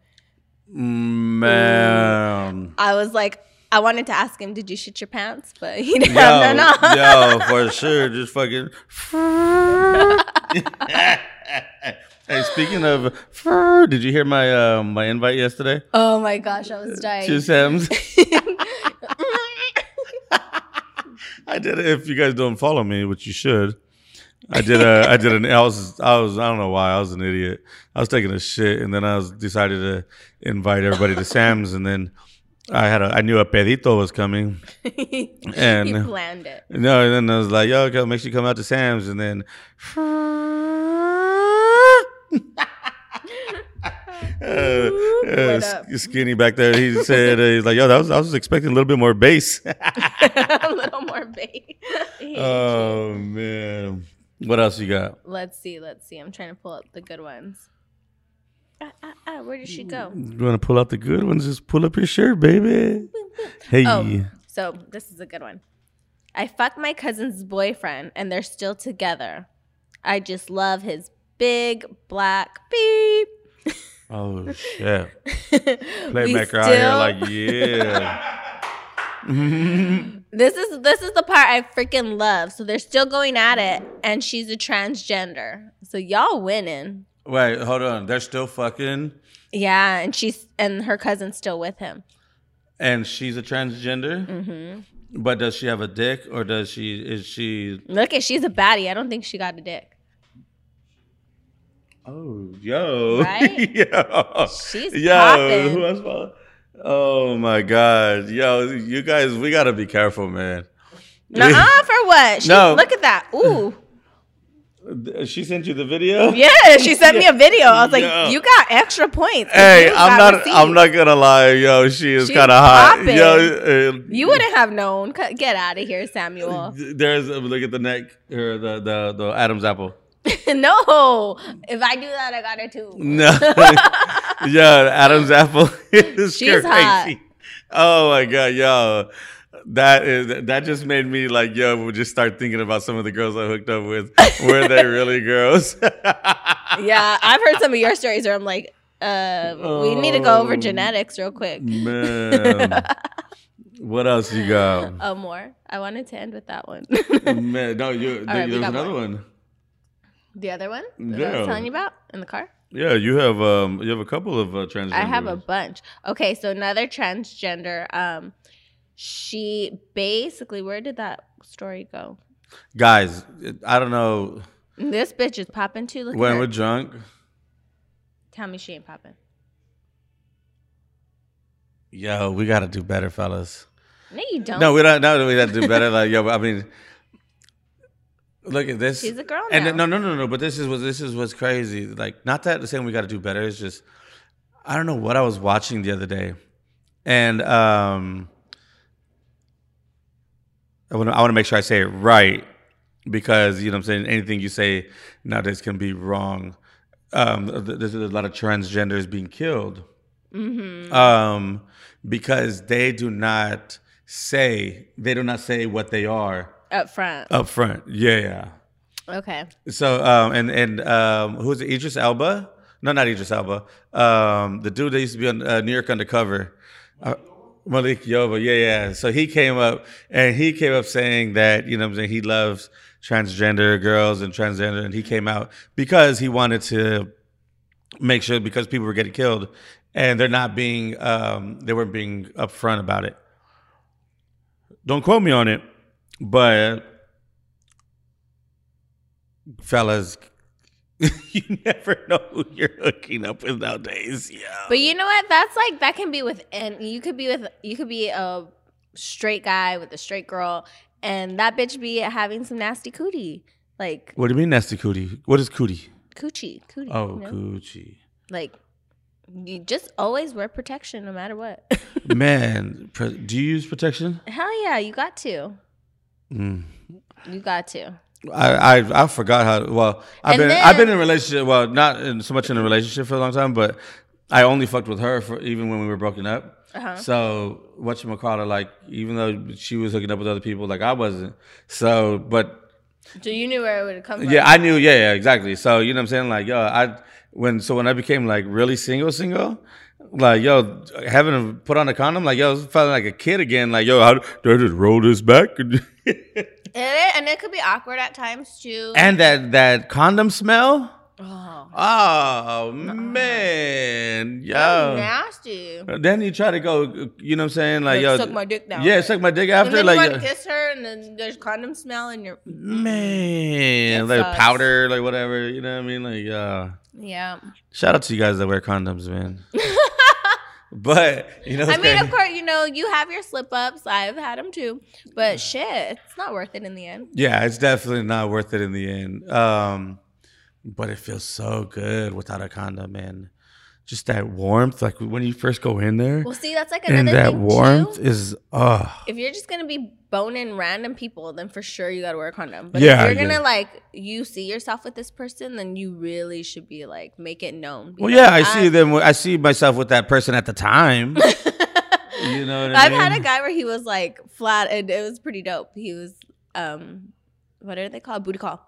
Mm, man. I was like, I wanted to ask him, did you shit your pants? But he *laughs* didn't have none on. yo, for sure. Just fucking. *laughs* *laughs* hey, speaking of, did you hear my uh, my invite yesterday? Oh my gosh, I was dying. To Sam's. *laughs* I did. If you guys don't follow me, which you should, I did a. I did an. I was. I was. I don't know why. I was an idiot. I was taking a shit, and then I was decided to invite everybody to Sam's, and then I had a. I knew a pedito was coming, *laughs* and he planned it. no, and then I was like, "Yo, make sure you come out to Sam's," and then. Uh, uh, skinny back there. He said, uh, "He's like, yo, that was I was expecting a little bit more bass." *laughs* a little more bait. oh man, what else you got? let's see, let's see. I'm trying to pull up the good ones. Ah, ah, ah, where did she go? You want to pull out the good ones? Just pull up your shirt, baby. *laughs* Hey, Oh, so this is a good one. I fucked my cousin's boyfriend and they're still together. I just love his big black beep. oh shit, *laughs* playmaker out here, like yeah. *laughs* *laughs* This is this is the part I freaking love. So they're still going at it, and she's a transgender. So y'all winning. Wait, hold on. They're still fucking, Yeah, and she's and her cousin's still with him. and she's a transgender. Mm-hmm. But does she have a dick, or does she? Is she? Look at she's a baddie. I don't think she got a dick. Oh, yo, *laughs* Right? yo, She's yo. popping. Who else? follow- Oh my god, yo, you guys, we gotta be careful, man. Nuh-uh, *laughs* for what? She, No. Look at that. Ooh. *laughs* She sent you the video. Yeah, she sent me a video. I was like, Yeah. you got extra points." Hey, I'm not. receipts. I'm not gonna lie, yo. She is kind of hot, yo. uh, You wouldn't have known. Get out of here, Samuel. There's look at the neck or the the the Adam's apple. *laughs* no, if I do that, I got it too. No, *laughs* yeah, Adam's apple is She's crazy. hot. Oh my god, yo, that is that just made me like, yo, we'll just start thinking about some of the girls I hooked up with. Were they really *laughs* girls? Yeah, I've heard some of your stories where I'm like, uh, we need to go over Oh. genetics real quick. Man, what else you got? Oh, more. I wanted to end with that one. Man, no, you. there got another more. one. The other one that I was telling you about in the car. Yeah, you have um, you have a couple of uh, transgender. I have a bunch. Okay, so another transgender. Um, she basically, where did that story go? guys. I don't know This bitch is popping too. Look at when we're drunk. Tell me she ain't popping. Yo, we gotta do better, fellas. No, you don't. No, we don't. No, we gotta do better. Like, yo, I mean, look at this. She's a girl And now. no, no, no, no. But this is what this is what's crazy. Like, not that saying we got to do better. It's just I don't know what I was watching the other day, and um, I want to I want to make sure I say it right because you know what I'm saying anything you say nowadays can be wrong. Um, th- there's a lot of transgenders being killed Mm-hmm. um, because they do not say they do not say what they are Up front. up front. Yeah, yeah. Okay. So um, and and um, who's it? Idris Elba? No, not Idris Elba. Um, the dude that used to be on uh, New York Undercover. Uh, Malik Yoba, yeah, yeah. So he came up and he came up saying that, you know what I'm saying, he loves transgender girls and transgender, and he came out because he wanted to make sure because people were getting killed and they're not being um, they weren't being upfront about it. Don't quote me on it, but fellas, *laughs* you never know who you're hooking up with nowadays. Yeah. But you know what? That's like that can be with and you could be with you could be a straight guy with a straight girl and that bitch be having some nasty cootie. Like What do you mean nasty cootie? What is cootie? coochie. Cootie. Oh, you know? coochie. Like you just always wear protection no matter what. *laughs* Man, do you use protection? Hell yeah, you got to. Mm. You got to. I, I I forgot how. Well, I've And been I've been in a relationship. Well, not in, so much in a relationship for a long time, but I only fucked with her for even when we were broken up. Uh-huh. So what you call her, like even though she was hooking up with other people, like I wasn't. So, but So you knew where it would come from. yeah, I knew. Yeah, yeah, exactly. So you know what I'm saying? Like, yo, I when so when I became like really single, single, like yo, having to put on a condom, like yo, I was feeling like a kid again. Like yo, how do I just roll this back? *laughs* *laughs* And it, and it could be awkward at times too. and that that condom smell. oh, Oh man, that's yo. nasty. Then you try to go, you know what I'm saying? Like, Like, yo, suck my dick down. Yeah, suck my dick And after. then Like, you yo, want to kiss her, and then there's condom smell, and you're man, That like sucks. powder, like whatever. You know what I mean? Like, uh, yeah. shout out to you guys that wear condoms, man. *laughs* but you know, I mean, crazy. of course, you know you have your slip ups. I've had them too, but shit, it's not worth it in the end. yeah, it's definitely not worth it in the end. Um, but it feels so good without a condom, man. Just that warmth, like when you first go in there, Well, see, that's like another and that thing warmth too. is, oh, If you're just gonna be boning random people, then for sure you gotta wear a condom. But Yeah, if you're yeah. gonna like you see yourself with this person, then you really should be like make it known. Well, yeah, I see them. I see myself with that person at the time. *laughs* you know what I I've mean? had a guy where he was like flat, and it was pretty dope. He was, um, what are they called? Booty call,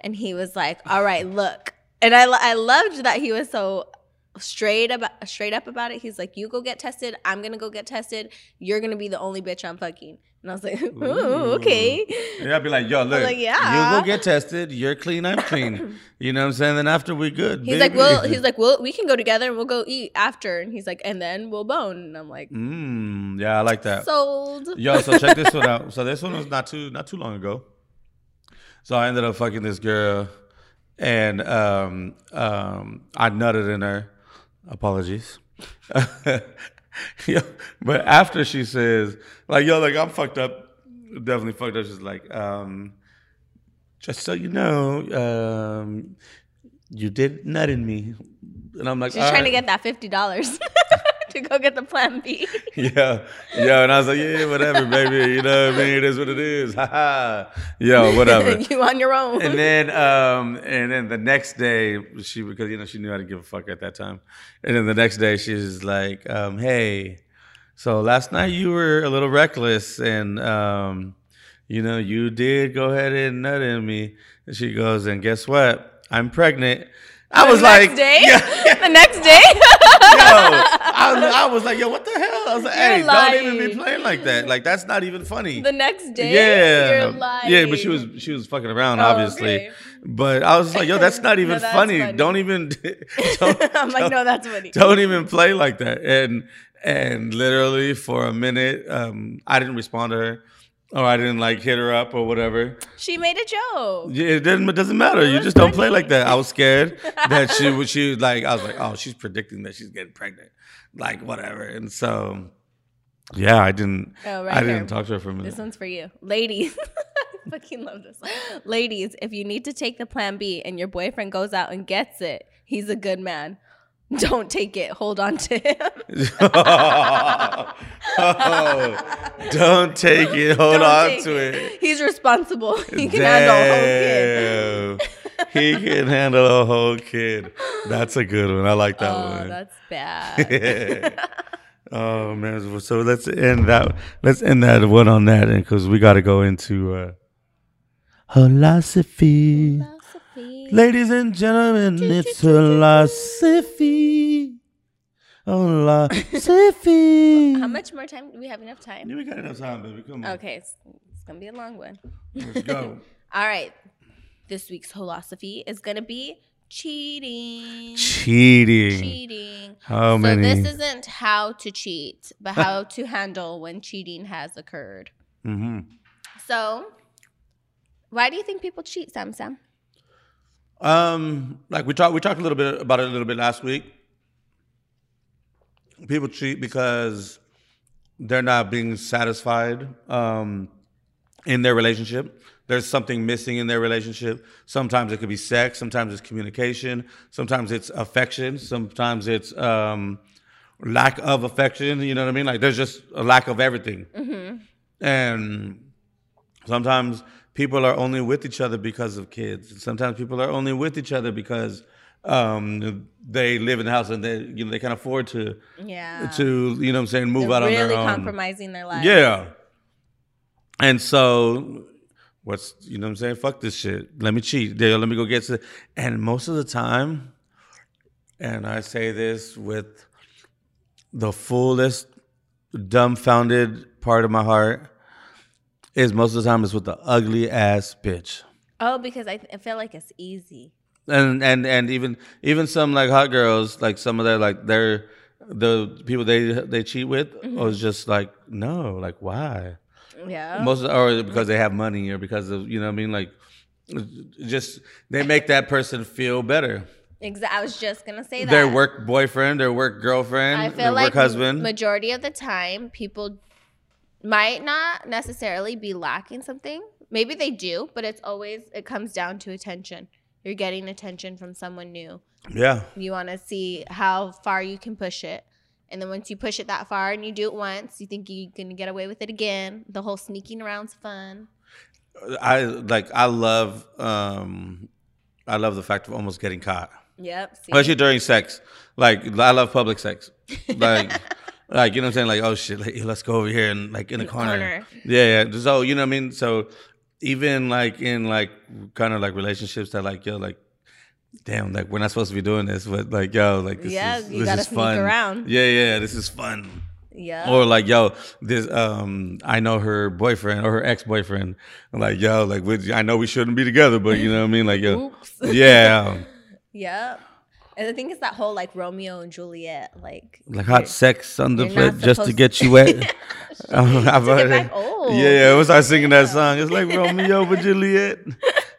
and he was like, "All right, look," and I I loved that he was so straight about straight up about it. He's like, "You go get tested. I'm gonna go get tested. You're gonna be the only bitch I'm fucking." And I was like, *laughs* "Ooh, okay." Yeah, I'd be like, yo, look, like, you yeah. go get tested. You're clean. I'm clean. *laughs* you know what I'm saying? Then after we good. He's like, "Well," he's like, "Well, we can go together and we'll go eat after." And he's like, "And then we'll bone." And I'm like, mm, yeah, I like that. "Sold." Yo, so check this one out. *laughs* So this one was not too not too long ago. So I ended up fucking this girl, and um, um, I nutted in her. Apologies. *laughs* yeah, but after she says, like, yo, like, I'm fucked up. Definitely fucked up. She's like, um, just so you know, um, you did nut in me. And I'm like, she's trying right. to get that $50. *laughs* *laughs* go get the plan B. *laughs* yeah, yeah, and I was like, yeah, whatever, baby. You know what I mean? It is what it is. Ha ha. Yo, *laughs* whatever. you on your own. And then, um, and then the next day, she because you know she knew how to give a fuck at that time. And then the next day, she's like, um, hey, so last night you were a little reckless, and um, you know you did go ahead and nut in me. And she goes, and guess what? I'm pregnant. I the was like, day? *laughs* Yeah. the next day. I was, I was like, yo, what the hell? I was like, hey, don't even be playing like that. Like that's not even funny. the next day, yeah, lying. yeah, but she was she was fucking around, Oh, obviously. okay. But I was like, yo, that's not *laughs* even No, that's funny. funny. Don't even, *laughs* don't, *laughs* I'm like, no, that's funny. don't even play like that. And and literally for a minute, um, I didn't respond to her, or I didn't like hit her up or whatever. She made a joke. Yeah, it doesn't. It doesn't matter. It You just don't play like that. I was scared *laughs* that she would. She was like, I was like, oh, she's predicting that she's getting pregnant, like whatever. And so, yeah, I didn't. Oh, right I didn't talk to her for a minute. This one's for you, ladies. *laughs* I fucking love this. Ladies, if you need to take the Plan B and your boyfriend goes out and gets it, he's a good man. *laughs* Don't take it. Hold on to him. *laughs* oh, don't take it. Hold Don't on to it. He's responsible. *laughs* He can handle a whole kid. He can handle a whole kid. That's a good one. I like that Oh, one. that's bad. oh man. So let's end that. Let's end that one on that, because we got to go into uh, philosophy. Philosophy. Ladies and gentlemen, it's a philosophy. Philosophy. How much more time? Do we have enough time? Yeah, we got enough time, baby. Come on. Okay, it's, it's gonna be a long one. Let's go. *laughs* All right. This week's philosophy is gonna be cheating. Cheating. Cheating. How so many? this isn't how to cheat, but how *laughs* to handle when cheating has occurred. Mm-hmm. So, why do you think people cheat, Sam Sam? Um, like we talked, we talked a little bit about it a little bit last week. People cheat because they're not being satisfied um, in their relationship. There's something missing in their relationship. Sometimes it could be sex. Sometimes it's communication. Sometimes it's affection. Sometimes it's um, lack of affection. You know what I mean? Like there's just a lack of everything. And sometimes people are only with each other because of kids. Sometimes people are only with each other because um, they live in the house and they you know they can afford to Yeah. to you know what I'm saying move They're out on really their own. Really compromising their life. Yeah. And so what's you know what I'm saying? Fuck this shit. Let me cheat. Let me go get to and most of the time, and I say this with the fullest dumbfounded part of my heart, is most of the time it's with the ugly ass bitch. Oh, because I, I feel like it's easy. And and and even even some like hot girls, like some of their like they're the people they they cheat with mm-hmm. was just like no, like why? Yeah. most of, or because they have money or because of you know what I mean like just they make that person feel better. Exactly. I was just gonna say that. Their work boyfriend, their work girlfriend, I their feel like work husband. majority of the time, people might not necessarily be lacking something. Maybe they do, but it's always it comes down to attention. You're getting attention from someone new. yeah, You want to see how far you can push it. And then once you push it that far and you do it once, you think you can get away with it again. The whole sneaking around's fun. I like I love um I love the fact of almost getting caught, Yep. see? especially during sex. Like I love public sex, *laughs* like. Like you know what I'm saying, like oh shit, like, let's go over here and like in the the corner. corner. Yeah, yeah. So you know what I mean. So even like in like kind of like relationships that like yo like damn like we're not supposed to be doing this, but like yo like this Yeah, is you this gotta is sneak fun. around. Yeah, yeah, this is fun. Yeah. Or like yo this um I know her boyfriend or her ex boyfriend. Like yo like we, I know we shouldn't be together, but you know what I mean. Like yo *laughs* Oops. yeah *laughs* Yep. And the thing is that whole like Romeo and Juliet, like like hot sex on the foot just to get you *laughs* wet. *laughs* I've heard it. Yeah, yeah. Once I singing that song, it's like Romeo and Juliet.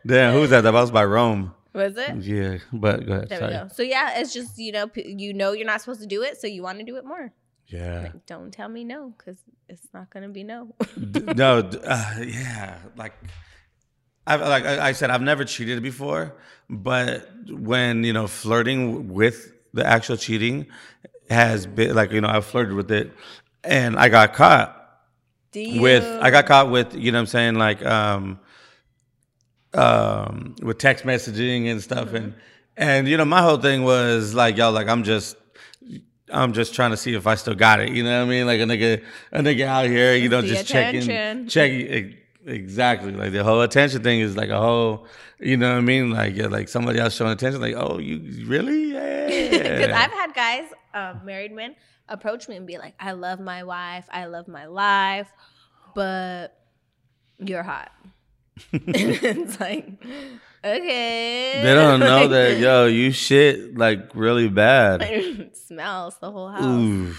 Damn, who's that? That was by Rome. Was it? Yeah, but go ahead. There Sorry. we go. So yeah, it's just you know you know you're not supposed to do it, so you want to do it more. Yeah. Like, don't tell me no, because it's not gonna be no. No, uh, yeah. Like, I've like I said, I've never cheated before, but when you know flirting with the actual cheating has been like you know I flirted with it, and I got caught. you? with I got caught with you know what I'm saying like um um with text messaging and stuff and and you know my whole thing was like yo like I'm just I'm just trying to see if I still got it you know what I mean like a nigga a nigga out here you know just checking checking e- exactly like the whole attention thing is like a whole you know what I mean like yeah, like somebody else showing attention like oh you really *laughs* Because yeah I've had guys, um, married men, approach me and be like, "I love my wife, I love my life, but you're hot." *laughs* and it's like, okay. they don't know that *laughs* yo you shit like really bad it smells the whole house. Ooh.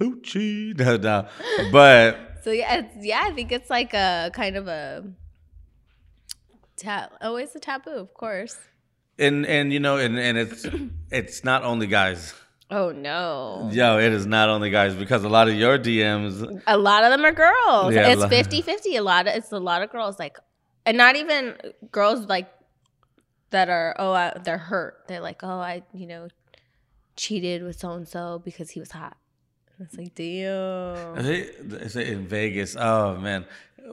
Gucci. No, no. But So yeah, it's, yeah, I think it's like a kind of a tab. Always a taboo, of course. and and you know, and, and it's *clears throat* it's not only guys. Oh no. Yo, it is not only guys because a lot of your DMs A lot of them are girls. Yeah, it's lot- 50-50. A lot of it's a lot of girls like and not even girls like that are oh I, they're hurt. They're like, "Oh, I, you know, cheated with so and so because he was hot." It's like, "Damn." It's in Vegas. Oh man.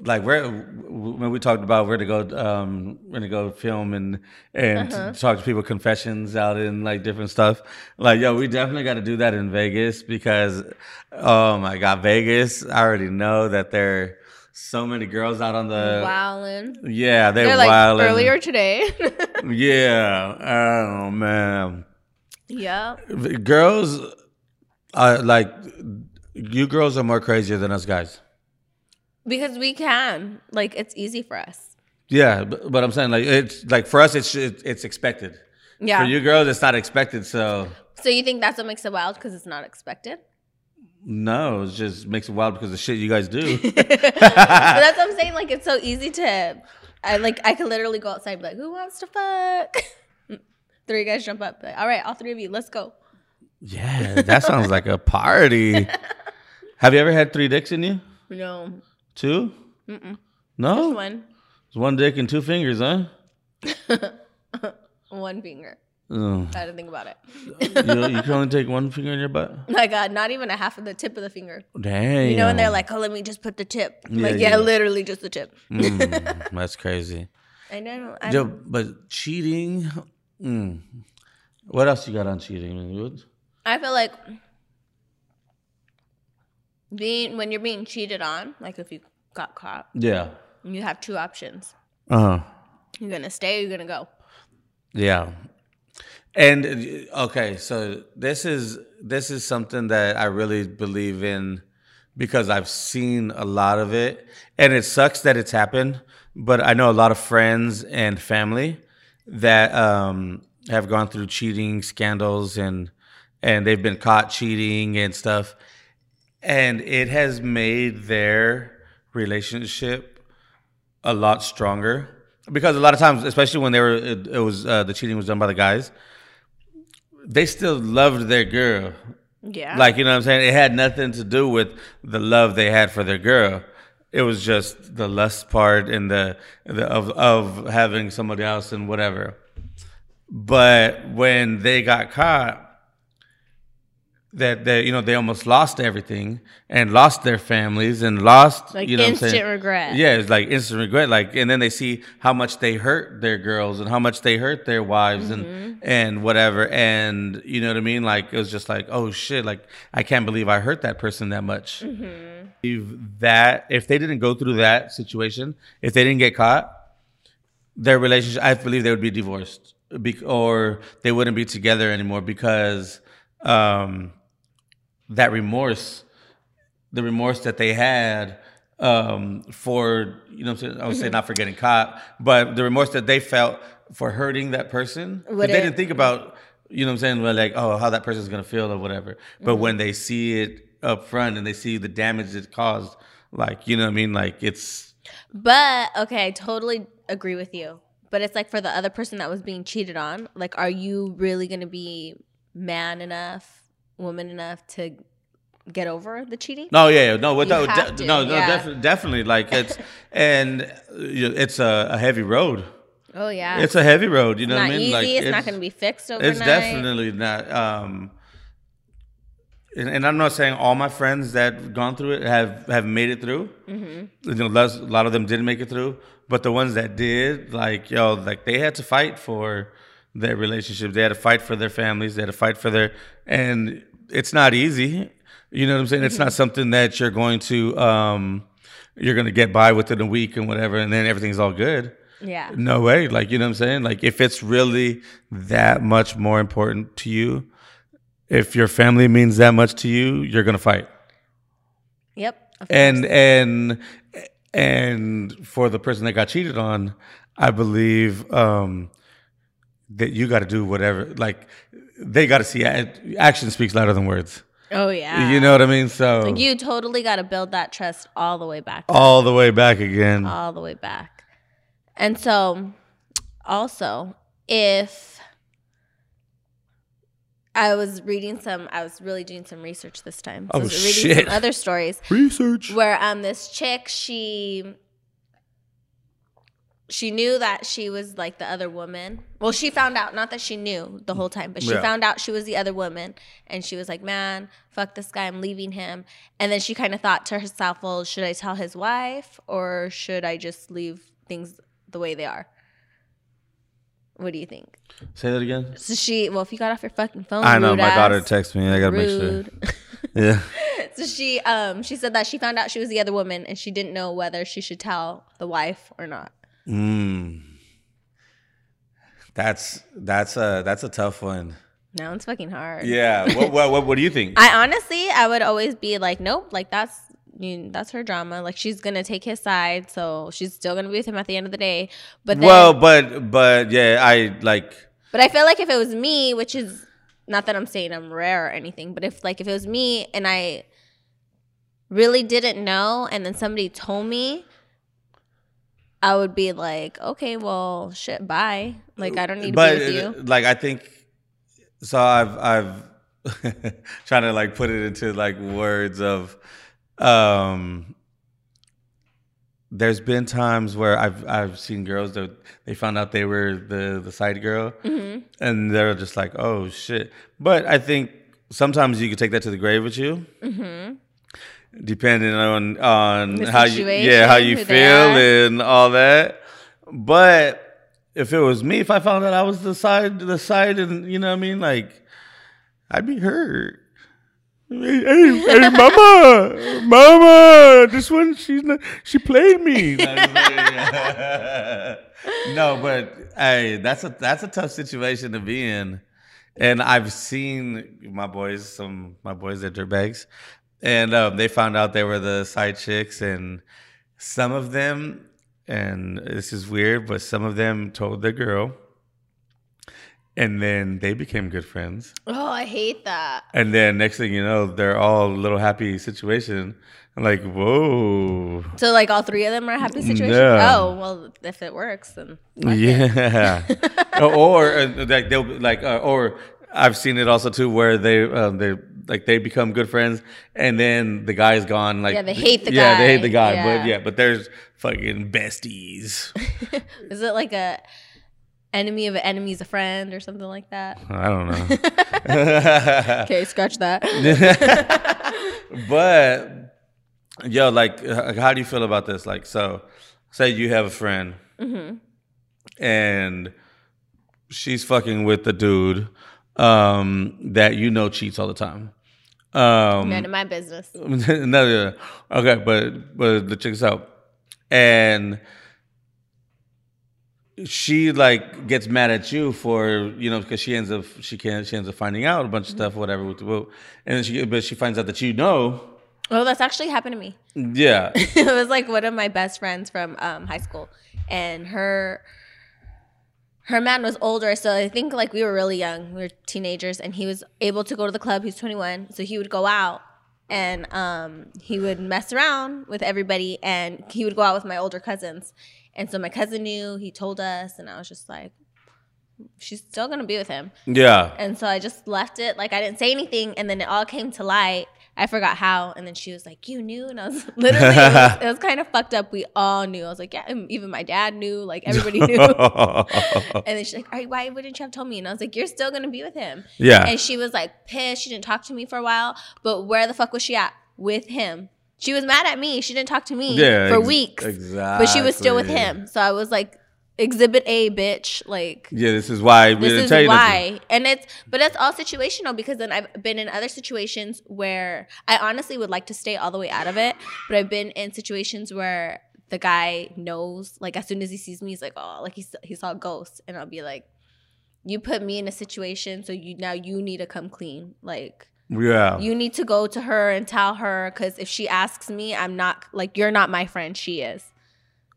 Like where when we talked about where to go um where to go film and and Uh-huh. talk to people confessions out in like different stuff. Like yo, we definitely got to do that in Vegas because oh my god, Vegas, I already know that there are so many girls out on the Wildin'. Yeah, they're, They're like wild. earlier today. *laughs* Yeah. Oh man. yeah. Girls are like you girls are more crazier than us guys. Because we can. Like it's easy for us. Yeah, but, but I'm saying like it's like for us it's it's, it's expected. Yeah. For you girls it's not expected, so So you think that's what makes it wild because it's not expected? no, it just makes it wild because of shit you guys do. *laughs* *laughs* but that's what I'm saying. Like it's so easy to, I like I could literally go outside and be like, "Who wants to fuck?" *laughs* three guys jump up. Like, All right, all three of you, let's go. Yeah, that sounds like a party. *laughs* Have you ever had three dicks in you? No, Two? Mm-mm. No? just one, It's one dick and two fingers, huh? *laughs* one finger. Oh. I didn't think about it. you, you can only take one finger in your butt? *laughs* My God, not even a half of the tip of the finger. Damn. You know, and they're like, "Oh, let me just put the tip." Yeah, like, yeah, yeah. literally just the tip. Mm, that's crazy. I know. I Yo, but cheating, Mm. What else you got on cheating? I feel like being when you're being cheated on, like if you got caught, Yeah. you have two options. Uh huh. You're gonna stay or you're gonna go. Yeah. And okay, so this is this is something that I really believe in because I've seen a lot of it and it sucks that it's happened, but I know a lot of friends and family that um have gone through cheating scandals and and they've been caught cheating and stuff and it has made their relationship a lot stronger because a lot of times, especially when they were, it, it was uh, the cheating was done by the guys. They still loved their girl, Yeah. like you know what I'm saying. It had nothing to do with the love they had for their girl. It was just the lust part and the, the of of having somebody else and whatever. But when they got caught, that they you know they almost lost everything and lost their families and lost Like you know instant regret. Yeah, it's like instant regret. Like, and then they see how much they hurt their girls and how much they hurt their wives Mm-hmm. and and whatever. And you know what I mean? Like, it was just like, oh shit! Like, I can't believe I hurt that person that much. Mm-hmm. If that if they didn't go through that situation, if they didn't get caught, their relationship, I believe they would be divorced, Be- or they wouldn't be together anymore because um, that remorse the remorse that they had um, for you know I'm saying I would Mm-hmm. say not for getting caught, but the remorse that they felt for hurting that person. They didn't think about you know what I'm saying, like oh how that person's gonna feel or whatever. But Mm-hmm. when they see it up front and they see the damage it caused, like you know what I mean, like it's But okay, I totally agree with you. But it's like for the other person that was being cheated on, like, are you really gonna be man enough, woman enough to get over the cheating? No, yeah, no, without, de- to, no, no, yeah. definitely, definitely. Like it's, *laughs* and you know, it's a, a heavy road. Oh yeah, It's a heavy road. You know not what I mean? easy. Like it's, not gonna be fixed overnight. It's definitely not. Um, and, and I'm not saying all my friends that gone through it have have made it through. Mm-hmm. You know, less, a lot of them didn't make it through, but the ones that did, like yo, like they had to fight for their relationships. They had to fight for their families. They had to fight for their, and it's not easy. You know what I'm saying? It's not something that you're going to um, you're going to get by within a week and whatever, and then everything's all good. Yeah. No way. Like, you know what I'm saying? Like, if it's really that much more important to you, if your family means that much to you, you're going to fight. Yep. And, and, and for the person that got cheated on, I believe, um, that you got to do whatever, like, they got to see action speaks louder than words. oh yeah. You know what I mean? So, like you totally got to build that trust all the way back. all the way back again. all the way back. And so, also, if I was reading some, I was really doing some research this time. So I Oh, was reading shit. some other stories Research. where um this chick she she knew that she was like the other woman. Well, she found out not that she knew the whole time, but she Yeah. found out she was the other woman, and she was like, "Man, fuck this guy, I'm leaving him." And then she kind of thought to herself, "Well, should I tell his wife or should I just leave things the way they are?" What do you think? Say that again. So she, well, if you got off your fucking phone, I know my daughter ass, texted me. I got to make sure. *laughs* Yeah. *laughs* so she um she said that she found out she was the other woman and she didn't know whether she should tell the wife or not. Mm. That's that's a that's a tough one. No, it's fucking hard. Yeah. what, *laughs* what what what do you think? I honestly, I would always be like, nope, like that's you that's her drama. Like she's gonna take his side, so she's still gonna be with him at the end of the day. But then, well, but but yeah, I like but I feel like if it was me, which is not that I'm saying I'm rare or anything, but if like if it was me and I really didn't know, and then somebody told me. I would be like, okay, well, shit, bye. Like, I don't need to but be with you. like I think so I've I've *laughs* trying to like put it into like words of um there's been times where I've I've seen girls that they found out they were the the side girl Mm-hmm. and they're just like oh shit but I think sometimes you can take that to the grave with you depending on on The how you yeah how you feel and all that. But if it was me, if I found out I was the side, the side, and you know what I mean, like I'd be hurt. Hey, hey, hey, *laughs* mama, mama, this one, she's not, she played me. *laughs* *laughs* no, but hey, that's a that's a tough situation to be in, and I've seen my boys, some my boys at dirtbags, and um, they found out they were the side chicks, and some of them, and this is weird, but some of them told the girl and then they became good friends. Oh, I hate that. And then next thing you know, they're all a little happy situation. I'm like, whoa. So like all three of them are happy situation. Yeah. Oh well, if it works, then yeah. *laughs* or uh, like they'll like, uh, or I've seen it also too where they um, they like they become good friends, and then the guy's gone. Like yeah, they hate the yeah, guy. Yeah, they hate the guy. Yeah. But yeah, but there's fucking besties. *laughs* Is it like a enemy of an enemy is a friend or something like that. I don't know. *laughs* okay, scratch that. *laughs* but yo, like, how do you feel about this? Like, so say you have a friend mm-hmm. and she's fucking with the dude um, that you know cheats all the time. Um, None of my business. *laughs* no, okay, but but the chicks out, and she like gets mad at you for you know because she ends up she can she ends up finding out a bunch of stuff whatever with the vote and then she but she finds out that you know. Oh that's actually happened to me. Yeah. *laughs* It was like one of my best friends from um, high school. And her her man was older so i think like we were really young we were teenagers and he was able to go to the club he's 21 so he would go out and um, he would mess around with everybody and he would go out with my older cousins and so my cousin knew, he told us, and I was just like, she's still gonna be with him. Yeah. And so I just left it. Like I didn't say anything, and then it all came to light. I forgot how, and then she was like, "You knew," and I was *laughs* literally, it was, it was, kind of fucked up. We all knew. I was like, "Yeah," mm, even my dad knew. Like everybody knew. *laughs* and then she's like, "All right, why wouldn't you have told me?" And I was like, "You're still gonna be with him." Yeah. And she was like pissed. She didn't talk to me for a while. But where the fuck was she at? With him. She was mad at me. She didn't talk to me yeah, for ex- weeks. Exactly. But she was still with him. So I was like, exhibit A, bitch. Like, yeah, this is why. this is why. And it's, but it's all situational because then I've been in other situations where I honestly would like to stay all the way out of it. But I've been in situations where the guy knows, like, as soon as he sees me, he's like, oh, like he, he saw a ghost. And I'll be like, you put me in a situation, so you now you need to come clean. Like, yeah. You need to go to her and tell her because if she asks me, I'm not like you're not my friend. She is.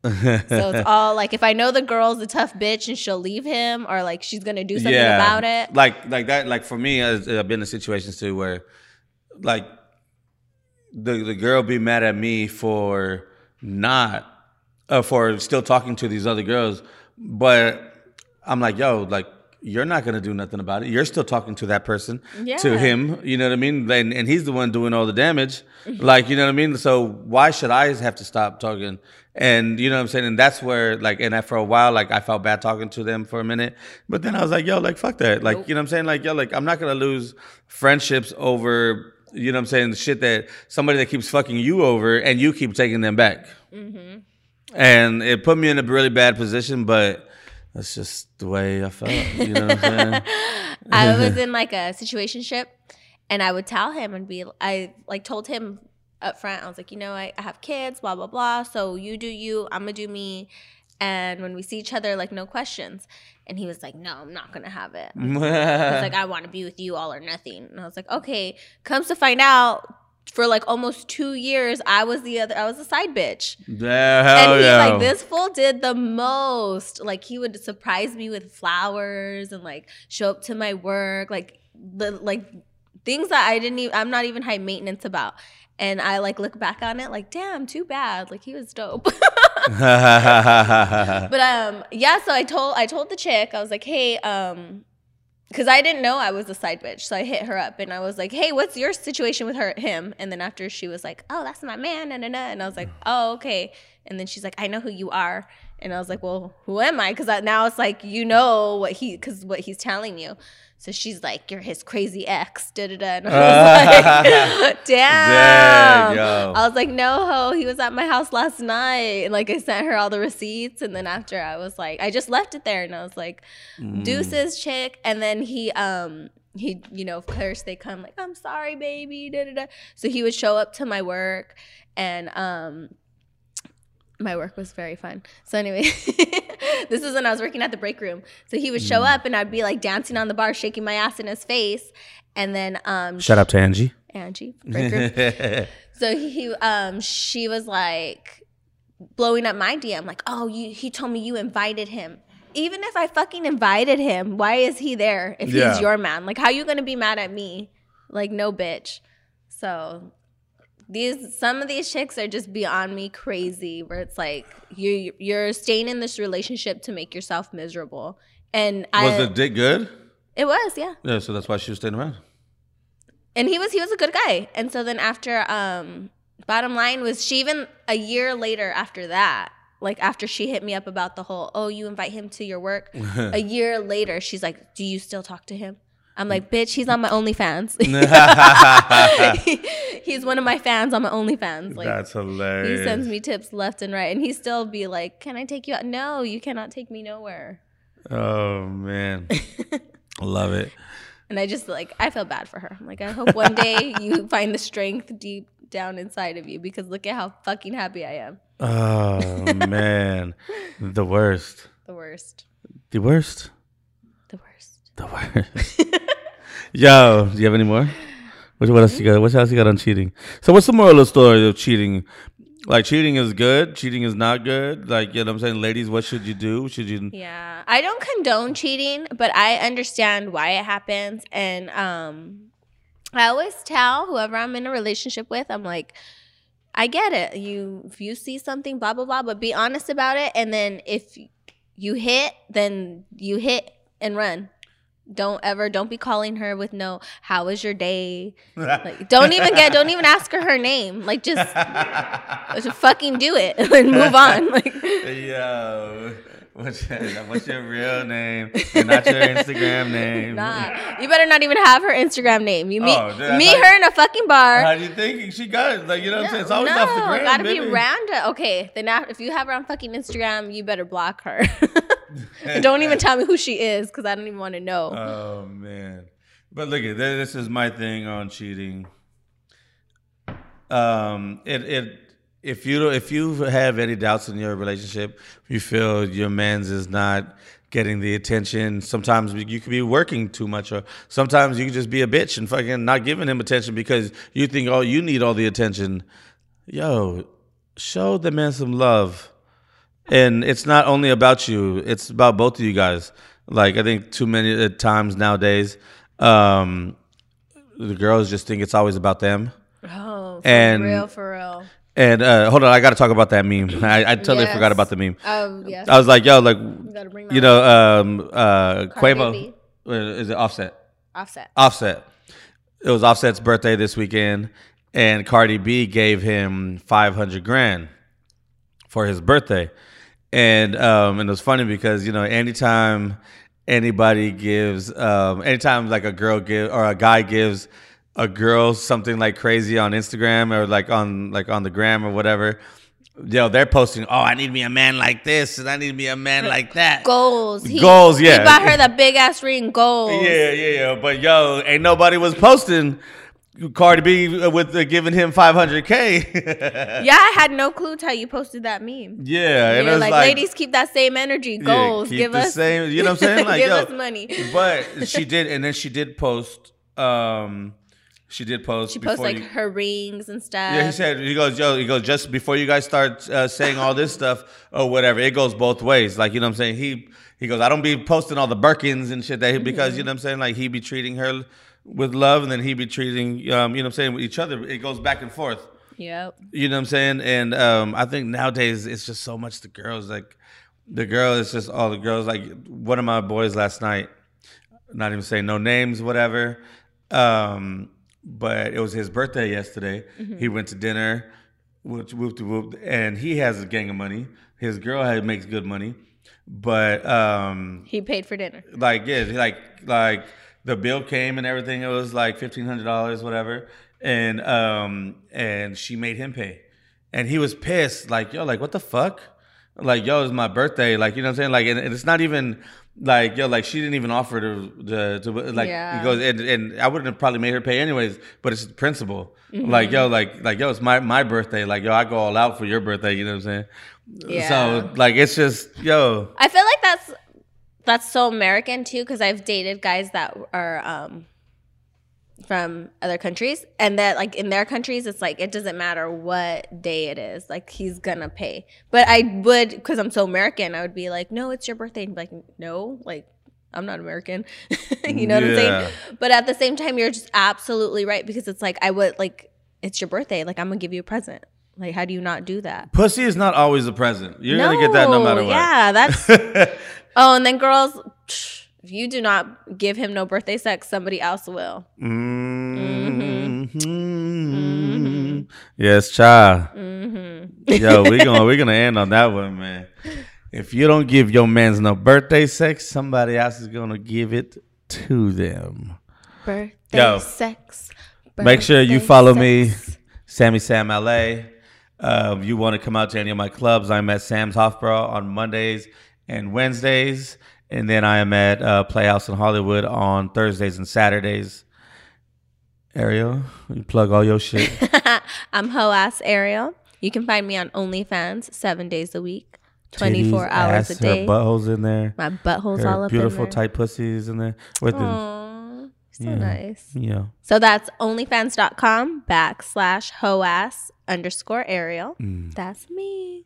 So it's *laughs* all like if I know the girl's a tough bitch and she'll leave him or like she's gonna do something yeah. about it. Like like that. Like for me, I've been in situations too where, like, the the girl be mad at me for not uh, for still talking to these other girls, but I'm like, yo, like you're not going to do nothing about it. You're still talking to that person, yeah. to him. You know what I mean? And, and he's the one doing all the damage. Like, you know what I mean? So why should I have to stop talking? And you know what I'm saying? And that's where, like, and I, for a while, like, I felt bad talking to them for a minute. But then I was like, yo, like, fuck that. Like, nope. you know what I'm saying? Like, yo, like, I'm not going to lose friendships over, you know what I'm saying? The shit that somebody that keeps fucking you over and you keep taking them back. Mm-hmm. And it put me in a really bad position, but that's just the way I felt. You know what I'm saying? *laughs* I was in like a situation ship and I would tell him and be I like told him up front, I was like, you know, I, I have kids, blah, blah, blah. So you do you, I'm gonna do me. And when we see each other, like no questions. And he was like, No, I'm not gonna have it. He was like, *laughs* I wanna be with you all or nothing. And I was like, Okay. Comes to find out, for like almost two years, I was the other, I was a side bitch. Yeah, hell and he, yeah. like, this fool did the most. Like, he would surprise me with flowers and like show up to my work, like, the, like things that I didn't even, I'm not even high maintenance about. And I like look back on it like, damn, too bad. Like, he was dope. *laughs* *laughs* but um, yeah, so I told, I told the chick, I was like, hey, um, because I didn't know I was a side bitch. So I hit her up and I was like, "Hey, what's your situation with her him?" And then after she was like, "Oh, that's my man," and and and I was like, mm. "Oh, okay." And then she's like, I know who you are. And I was like, well, who am I? Because now it's like, you know what he, because what he's telling you. So she's like, you're his crazy ex. Da da da. And I was *laughs* like, *laughs* damn. Dang. I was like, no ho, he was at my house last night. And like I sent her all the receipts. And then after I was like, I just left it there and I was like, Mm. deuces chick. And then he um he, you know, of course they come like, I'm sorry, baby. Da da da. So he would show up to my work and um my work was very fun. So anyway, *laughs* *laughs* this is when I was working at the break room. So he would show Mm. up and I'd be like dancing on the bar, shaking my ass in his face. And then um Shout out to Angie. Angie, break room. *laughs* So he, um, she was like blowing up my DM, like, "Oh, you." He told me you invited him. Even if I fucking invited him, why is he there if Yeah. he's your man? Like, how you gonna be mad at me? Like, no, bitch. So these some of these chicks are just beyond me crazy. Where it's like you you're staying in this relationship to make yourself miserable, and I was the dick good? it was yeah. Yeah, so that's why she was staying around. and he was he was a good guy and so then after um bottom line was she even a year later after that like after she hit me up about the whole oh you invite him to your work *laughs* a year later she's like do you still talk to him i'm like bitch he's on my onlyfans *laughs* *laughs* he's one of my fans on my onlyfans like that's he sends me tips left and right and he still be like can i take you out no you cannot take me nowhere Oh man, *laughs* love it. And I just like I feel bad for her. I'm like, I hope one day you find the strength deep down inside of you because look at how fucking happy I am. Oh man, the worst, The worst. the worst, The worst. the worst. Yo, do you have any more? What, what else you got? What else you got on cheating? So, what's the moral of the story of cheating? Like, cheating is good, cheating is not good. Like, you know what I'm saying? Ladies, what should you do? Should you? Yeah. I don't condone cheating, but I understand why it happens. And um I always tell whoever I'm in a relationship with, I'm like, I get it. You if you see something, blah blah blah, but be honest about it. And then if you hit, then you hit and run. Don't ever don't be calling her with no how was your day? *laughs* Like don't even get don't even ask her her name. Like just, *laughs* just fucking do it *laughs* and move on. Like Yo, what's your, what's your real name? Not your Instagram *laughs* name. Nah, you better not even have her Instagram name. You meet Oh, dude, meet her in a fucking bar. How do you think she got it? Like, you know what I'm saying? It's always off the ground. gotta baby. be random. Okay, then if you have her on fucking Instagram, you better block her. *laughs* Don't even tell me who she is because I don't even want to know. Oh man! But look at this. Is my thing on cheating. Um, it it if you if you have any doubts in your relationship, you feel your man's is not getting the attention, sometimes you could be working too much, or sometimes you could just be a bitch and fucking not giving him attention because you think oh you need all the attention. Yo, show the man some love and it's not only about you it's about both of you guys like i think too many uh, times nowadays um the girls just think it's always about them oh, for and- real, for real. And uh hold on i gotta talk about that meme *laughs* i, I totally Yes. forgot about the meme Oh yes, i was like yo like you gotta bring that you know um uh quavo Baby. uh, is it offset offset. Offset. It was Offset's birthday this weekend, and Cardi B gave him five hundred grand for his birthday, and um, and it was funny because you know anytime anybody gives, um, anytime like a girl give or a guy gives a girl something like crazy on Instagram or like on like on the gram or whatever. Yo, they're posting. Oh, I need me a man like this, and I need me a man like that. Goals. He, Goals, yeah. He bought her the big ass ring. Goals. Yeah, yeah, yeah. But yo, ain't nobody was posting Cardi B with uh, giving him 500k. *laughs* Yeah, I had no clue till you posted that meme. yeah, and it You're was like, like, ladies, keep that same energy. yeah, Goals. keep give the us same. You know what I'm *laughs* saying? Like, give yo, us money. but she *laughs* did, and then she did post. Um, she did post. She posts like you- her rings and stuff. Yeah, he said he goes, yo, he goes just before you guys start uh, saying all this stuff or whatever. It goes both ways. Like you know what I'm saying. He he goes, I don't be posting all the Birkins and shit that he, because you know what I'm saying. Like he be treating her with love, and then he be treating um, you know what I'm saying with each other. It goes back and forth. Yep. You know what I'm saying? And um, I think nowadays it's just so much the girls like the girl is just all the girls. Like one of my boys last night, not even saying no names, whatever. Um, but it was his birthday yesterday. He went to dinner which whoop whoop, and he has a gang of money. His girl had, makes good money, but um, He paid for dinner. like yeah, like like the bill came and everything. It was like fifteen hundred dollars, whatever, and um and she made him pay, and he was pissed. Like yo, like what the fuck? Like yo, it's my birthday. Like you know what I'm saying? Like and, and it's not even like yo, like she didn't even offer to to, to like Yeah. he goes and, and I wouldn't have probably made her pay anyways. But it's the principle. Like yo, like like yo, it's my my birthday. Like yo, I go all out for your birthday. You know what I'm saying? Yeah. So like it's just yo. I feel like that's that's so American too, because I've dated guys that are um from other countries, and that like in their countries, it's like it doesn't matter what day it is, like he's gonna pay. But I would, because I'm so American, I would be like, no, it's your birthday, and be like, no, like. I'm not American. *laughs* you know what I'm saying? But at the same time, you're just absolutely right because it's like I would like it's your birthday. Like I'm gonna give you a present. Like how do you not do that? Pussy is not always a present. You're gonna get that no matter what. Yeah, that's *laughs* Oh, and then girls, psh, if you do not give him no birthday sex, somebody else will. Mhm. Yes, child. Yo, we're gonna we're gonna end on that one, man. If you don't give your man's no birthday sex, somebody else is gonna give it to them. Birthday Yo. sex. Make sure you birthday follow me. Sammy Sam LA. Uh, if you want to come out to any of my clubs, I'm at Sam's Hofbräu on Mondays and Wednesdays, and then I am at uh, Playhouse in Hollywood on Thursdays and Saturdays. Ariel, you plug all your shit. *laughs* I'm Ho Ass Ariel. You can find me on OnlyFans seven days a week, 24 Titties, hours ass, a day. Her buttholes in there. My butthole's Her all up beautiful tight pussies in there. With the, Aw, so Yeah. nice. yeah. So that's onlyfans.com backslash hoass underscore Ariel. Mm. That's me.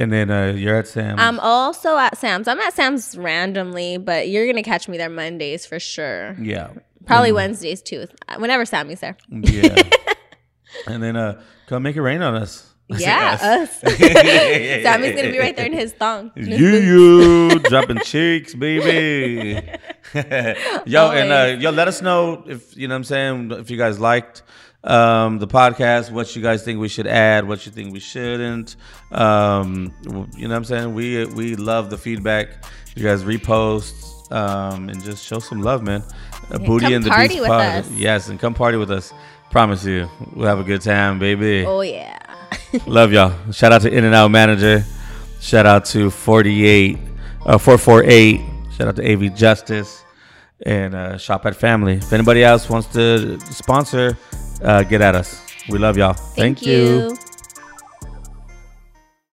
And then uh, you're at Sam's. I'm also at Sam's. I'm at Sam's randomly, but you're gonna catch me there Mondays for sure. yeah. Probably Wednesdays too. Whenever Sammy's there. Yeah. *laughs* and then uh, come make it rain on us. *laughs* Yeah, us. *laughs* us. Sammy's gonna be right there in his thong. You, you dropping cheeks, baby. yo, and uh, yo, let us know if you know what I'm saying. If you guys liked um, the podcast, what you guys think we should add, what you think we shouldn't. Um, you know what I'm saying. We we love the feedback. You guys repost um, and just show some love, man. A booty come and the party beast with pod. us. Yes, and come party with us. Promise you, we'll have a good time, baby. Oh yeah. *laughs* Love y'all. Shout out to In-N-Out Manager. Shout out to 48, uh, 448. Shout out to AV Justice and uh, Shop at Family. If anybody else wants to sponsor, uh, get at us. We love y'all. Thank, you.